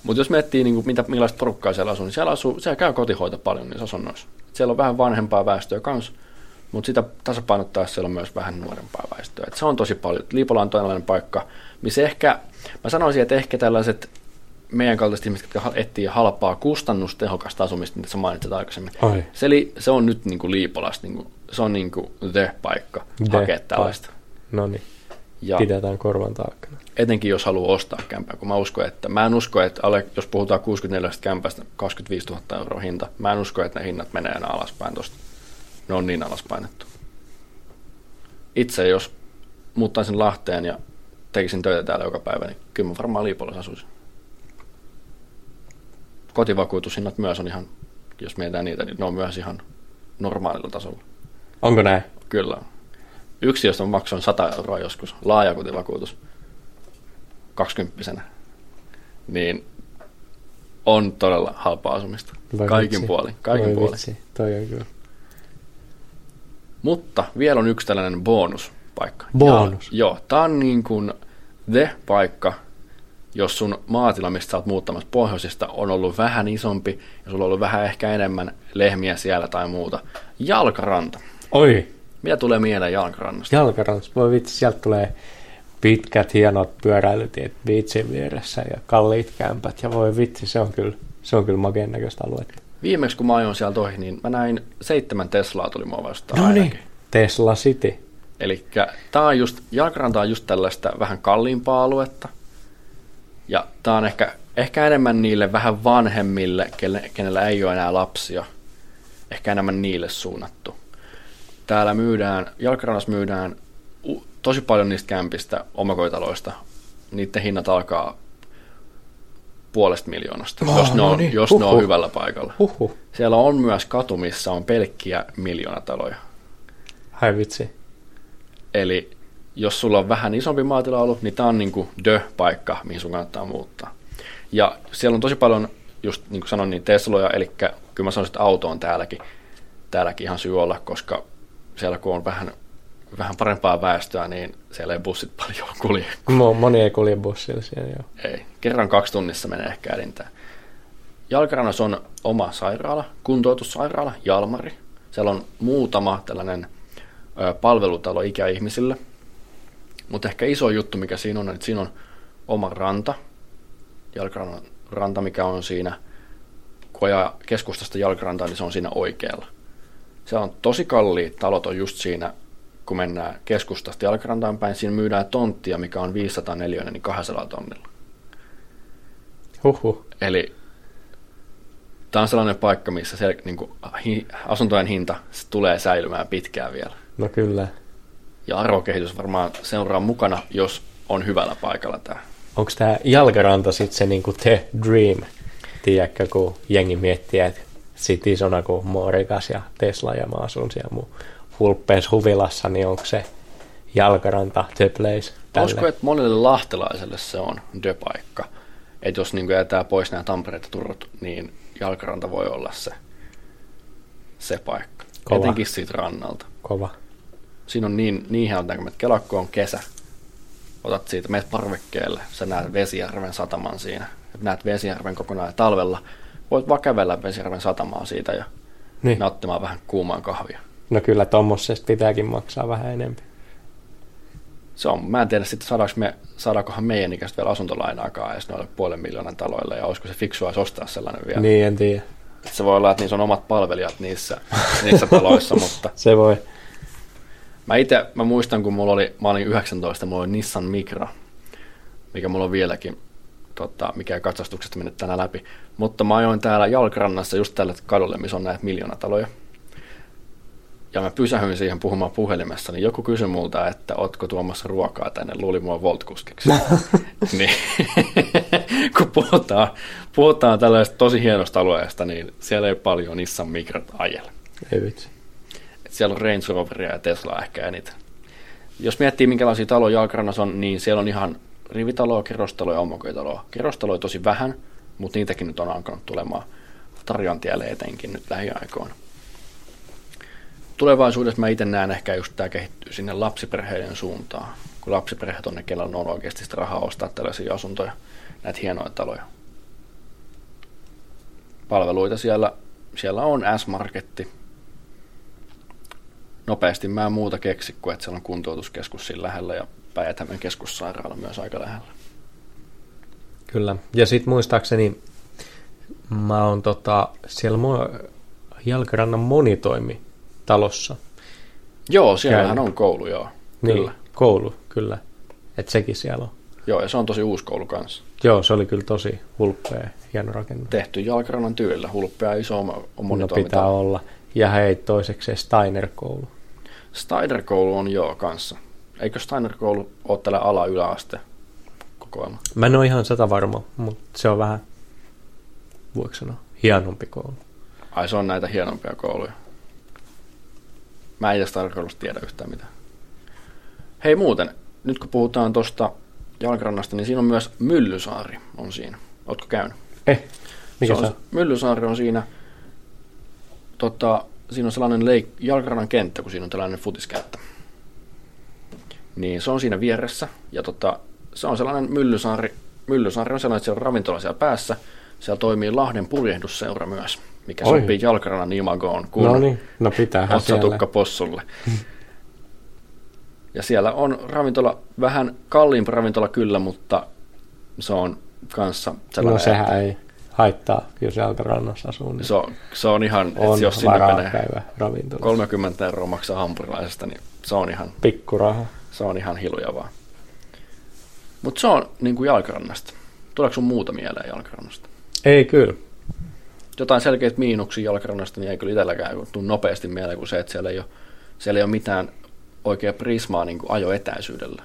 Mutta jos miettii, niin kuin, mitä, millaista porukkaa siellä asuu, niin siellä, asuu, siellä käy kotihoito paljon niissä asunnoissa. Siellä on vähän vanhempaa väestöä kanssa, mutta sitä tasapainottaa siellä on myös vähän nuorempaa väestöä. Et se on tosi paljon. Liipola on tällainen paikka, missä ehkä, mä sanoisin, että ehkä tällaiset meidän kaltaiset ihmiset, jotka etsii halpaa kustannustehokasta asumista, mitä sä mainitsit aikaisemmin. Ai. Se, li, se on nyt niin kuin Liipolasta, niin kuin, se on niin kuin the paikka The hakea tällaista. No niin, pidetään korvan taakkana. Etenkin jos haluaa ostaa kämpää, kun mä uskon, että mä en usko, että alle, jos puhutaan 64 kämpästä 25 000 euroa hinta, mä en usko, että ne hinnat menee enää alaspäin tosta. Ne on niin alaspainettu. Itse jos muuttaisin Lahteen ja tekisin töitä täällä joka päivä, niin kyllä mä varmaan Liipolassa asuisin. Kotivakuutushinnat myös on ihan, jos mietitään niitä, niin ne on myös ihan normaalilla tasolla. Onko näin? Kyllä. Yksi, josta maksoin 100 euroa joskus, laajakotivakuutus, 20 niin on todella halpaa asumista. Voi kaikin vitsi. puolin, kaikin Voi puolin. Vitsi. Toi on kyllä. Mutta vielä on yksi tällainen bonuspaikka. Bonus? Ja, joo, tää on niin kuin the paikka, jos sun maatila, mistä sä oot muuttamassa pohjoisesta, on ollut vähän isompi ja sulla on ollut vähän ehkä enemmän lehmiä siellä tai muuta. Jalkaranta. Oi, Mitä tulee mieleen jalkarannasta? jalkarans. Voi vitsi, sieltä tulee pitkät, hienot pyöräilytiet biitsin vieressä ja kalliit kämpät. Ja voi vitsi, se on kyllä, se on kyllä makeen näköistä aluetta. Viimeksi kun mä ajoin sieltä ohi, niin mä näin seitsemän Teslaa tuli mua vastaan No niin, Tesla City. Eli tää on just, jalkaranta on just tällaista vähän kalliimpaa aluetta. Ja tää on ehkä, ehkä enemmän niille vähän vanhemmille, kenellä ei ole enää lapsia. Ehkä enemmän niille suunnattu. Täällä myydään, jalkarannassa myydään tosi paljon niistä kämpistä, omakotitaloista. Niiden hinnat alkaa puolesta miljoonasta, Oh, jos, ne no on, niin, jos ne on hyvällä paikalla. Huhhuh. Siellä on myös katu, missä on pelkkiä miljoonataloja. Hai vitsi. Eli jos sulla on vähän isompi maatila ollut, niin tämä on niin kuin the-paikka, mihin sun kannattaa muuttaa. Ja siellä on tosi paljon, just niin kuin sanoin, niin Tesloja, eli kyllä mä sanoisin, että auto on täälläkin, täälläkin ihan syy olla, koska siellä kun on vähän, vähän parempaa väestöä, niin siellä ei bussit paljon kulje. Mo- Moni ei kulje bussilla siellä, joo. Ei. Kerran kaksi tunnissa menee ehkä edintään. Jalkarannassa on oma sairaala, kuntoutussairaala, Jalmari. Siellä on muutama tällainen ö, palvelutalo ikäihmisille. Mutta ehkä iso juttu, mikä siinä on, että siinä on oma ranta, Jalkarannan ranta, mikä on siinä, kun ajaa keskustasta Jalkarantaa, niin se on siinä oikealla. Se on tosi kalliit talot on just siinä, kun mennään keskustasta Jalkarantaan päin. Siinä myydään tonttia, mikä on 500 neliöinen, niin 200 tonnilla. Huhhuh. Eli tämä on sellainen paikka, missä se, niin kuin, hi, asuntojen hinta se tulee säilymään pitkään vielä. No kyllä. Ja arvokehitys varmaan seuraa mukana, jos on hyvällä paikalla tämä. Onko tämä jalkaranta sitten se niinku the dream? Tiedätkö, kun jengi miettii, että Cities on kuin muorikas ja Tesla ja mä asun siellä mun hulppeessa huvilassa, niin onko se jalkaranta the place? Usko, että monelle lahtelaiselle se on the-paikka. Että jos niin jätää pois nämä Tampereet ja Turut, niin jalkaranta voi olla se, se paikka. Kova. Etenkin siitä rannalta. Kova. Siinä on niin, niin hienot näkymät. Kelakko on kesä. Otat siitä, meet parvekkeelle, sä näet Vesijärven sataman siinä. Et näet Vesijärven kokonaan talvella. Voit vaan kävellä Vesijärven satamaa siitä ja Niin. nauttimaan vähän kuumaan kahvia. No kyllä tommosesta pitääkin maksaa vähän enemmän. Se on, mä en tiedä sitten saadaanko me, saadaankohan meidän ikäistä vielä asuntolainaakaan edes noille puolen miljoonan taloille ja olisiko se fiksua ostaa sellainen vielä. Niin, en tiedä. Se voi olla, että niissä on omat palvelijat niissä, niissä taloissa, mutta Se voi. Mä itse, mä muistan, kun mulla oli, mä olin 19, mulla oli Nissan Micra, mikä mulla on vieläkin, tota, mikä ei katsastuksesta mennyt tänään läpi. Mutta mä ajoin täällä Jalkrannassa just tällä kadulle, missä on näitä miljoonataloja. Ja mä pysähyin siihen puhumaan puhelimessa, niin joku kysyi multa, että ootko tuomassa ruokaa tänne, luuli mua voltkuskiksi. niin, kun puhutaan, puhutaan tällaisesta tosi hienosta alueesta, niin siellä ei paljon Nissan Micrat ajella. Ei vitsi. Et siellä on Range Roveria ja Tesla ehkä eniten. Jos miettii, minkälaisia taloja Jalkarannassa on, niin siellä on ihan rivitaloa, kerrostaloja ja omakotitaloa. Kerrostaloja tosi vähän, mutta niitäkin nyt on alkanut tulemaan tarjontielle etenkin nyt lähiaikoina. Tulevaisuudessa mä itse näen ehkä just tämä kehittyy sinne lapsiperheiden suuntaan, kun lapsiperheet on ne, kellä on oikeasti sitä rahaa ostaa tällaisia asuntoja, näitä hienoja taloja. Palveluita siellä, siellä on S-Marketti. Nopeasti mä en muuta keksi kuin, että siellä on kuntoutuskeskus siinä lähellä ja päijät keskussairaala myös aika lähellä. Kyllä. Ja sitten muistaakseni mä oon tota, siellä mo- Jalkarannan monitoimi talossa. Joo, siellähän on koulu, joo. Niin, kyllä. koulu, kyllä. Että sekin siellä on. Joo, ja se on tosi uusi koulu kanssa. Joo, se oli kyllä tosi hulppea, hieno rakennus. Tehty Jalkarannan tyylillä, hulppea iso no pitää olla. Ja hei, toiseksi Steiner-koulu. Steiner-koulu on joo kanssa. Eikö Steiner-koulu ole tällä ala-yläaste kokoelma? Mä en ole ihan sata varma, mutta se on vähän, voiko sanoa, hienompi koulu. Ai se on näitä hienompia kouluja. Mä en edes tarkoitusta tiedä yhtään mitään. Hei muuten, nyt kun puhutaan tuosta jalkarannasta, niin siinä on myös Myllysaari on siinä. Ootko käynyt? Eh, mikä se on? Myllysaari on siinä, tota, siinä on sellainen leik- jalkarannan kenttä, kun siinä on tällainen futiskenttä. Niin se on siinä vieressä, ja tota, se on sellainen Myllysaari, Myllysaari on sellainen, että siellä on ravintola siellä päässä, siellä toimii Lahden purjehdusseura myös mikä Oi. sopii jalkarannan imagoon kuin no niin, no pitäähän otsatukka possulle. Ja siellä on ravintola, vähän kalliimpi ravintola kyllä, mutta se on kanssa sellainen... No sehän että, ei haittaa, jos jalkarannassa asuu. Niin se, on, se on ihan, on että jos sinne menee käyvä ravintola. 30 euroa maksaa hampurilaisesta, niin se on ihan... Pikkuraha. Se on ihan hiluja vaan. Mutta se on niin kuin jalkarannasta. Tuleeko sun muuta mieleen jalkarannasta? Ei kyllä jotain selkeitä miinuksia jalkarannasta, niin ei kyllä itselläkään tule nopeasti mieleen kuin se, että siellä ei ole, siellä ei ole mitään oikea prismaa niin kuin ajoetäisyydellä.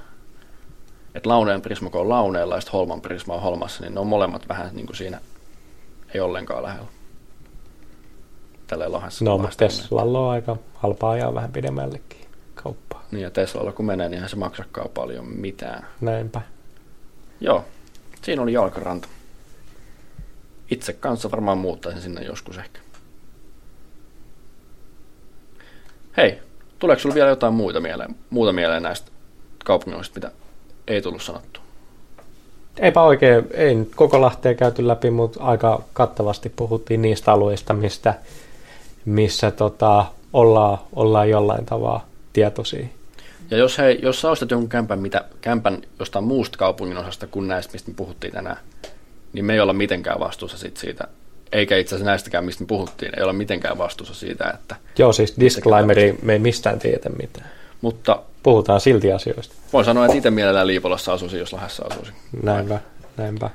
Että launeen prisma, kun on launeella ja sitten holman prisma on holmassa, niin ne on molemmat vähän niin kuin siinä ei ollenkaan lähellä. Tällä lahdessa. No, mutta Teslalla on aika halpaa ajaa vähän pidemmällekin kauppaa. Niin ja Teslalla kun menee, niin se maksakaan paljon mitään. Näinpä. Joo, siinä oli jalkaranta itse kanssa varmaan muuttaisin sinne joskus ehkä. Hei, tuleeko sinulla vielä jotain muuta mieleen, muuta mieleen näistä kaupungeista, mitä ei tullut sanottu? Eipä oikein, ei nyt koko Lahteen käyty läpi, mutta aika kattavasti puhuttiin niistä alueista, mistä, missä tota, ollaan, ollaan jollain tavalla tietoisia. Ja jos, hei, jos sä ostat jonkun kämpän, mitä, kämpän jostain muusta kaupungin osasta kuin näistä, mistä me puhuttiin tänään, niin me ei olla mitenkään vastuussa sit siitä, eikä itse asiassa näistäkään, mistä me puhuttiin, ei olla mitenkään vastuussa siitä, että... Joo, siis disclaimeri, me ei mistään tiedä mitään. Mutta... Puhutaan silti asioista. Voin sanoa, että itse mielellään Liipolassa asuisin, jos Lahdessa asuisin. Näinpä, näinpä.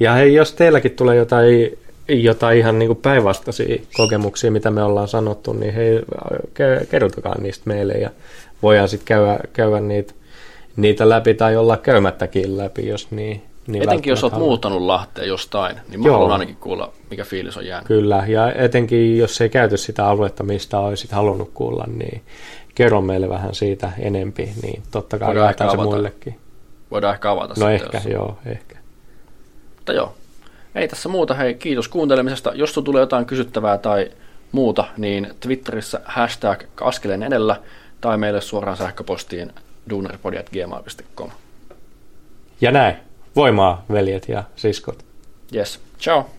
Ja hei, jos teilläkin tulee jotain, jotain ihan niin kuin päinvastaisia kokemuksia, mitä me ollaan sanottu, niin hei, kertokaa niistä meille ja voidaan sitten käydä, käydä niitä, niitä läpi tai olla käymättäkin läpi, jos niin, niin etenkin jos olet haluaa. muuttanut Lahteen jostain, niin mä Joo. haluan ainakin kuulla, mikä fiilis on jäänyt. Kyllä, ja etenkin jos ei käyty sitä aluetta, mistä olisit halunnut kuulla, niin kerro meille vähän siitä enempi, niin totta kai jaetaan se muillekin. Voidaan ehkä avata No ehkä, jos... joo, ehkä. Mutta joo, ei tässä muuta. Hei, kiitos kuuntelemisesta. Jos tulee jotain kysyttävää tai muuta, niin Twitterissä hashtag askeleen edellä tai meille suoraan sähköpostiin duunaripodi.gmail.com. Ja näin. Voimaa, veljet ja siskot. Yes. Ciao.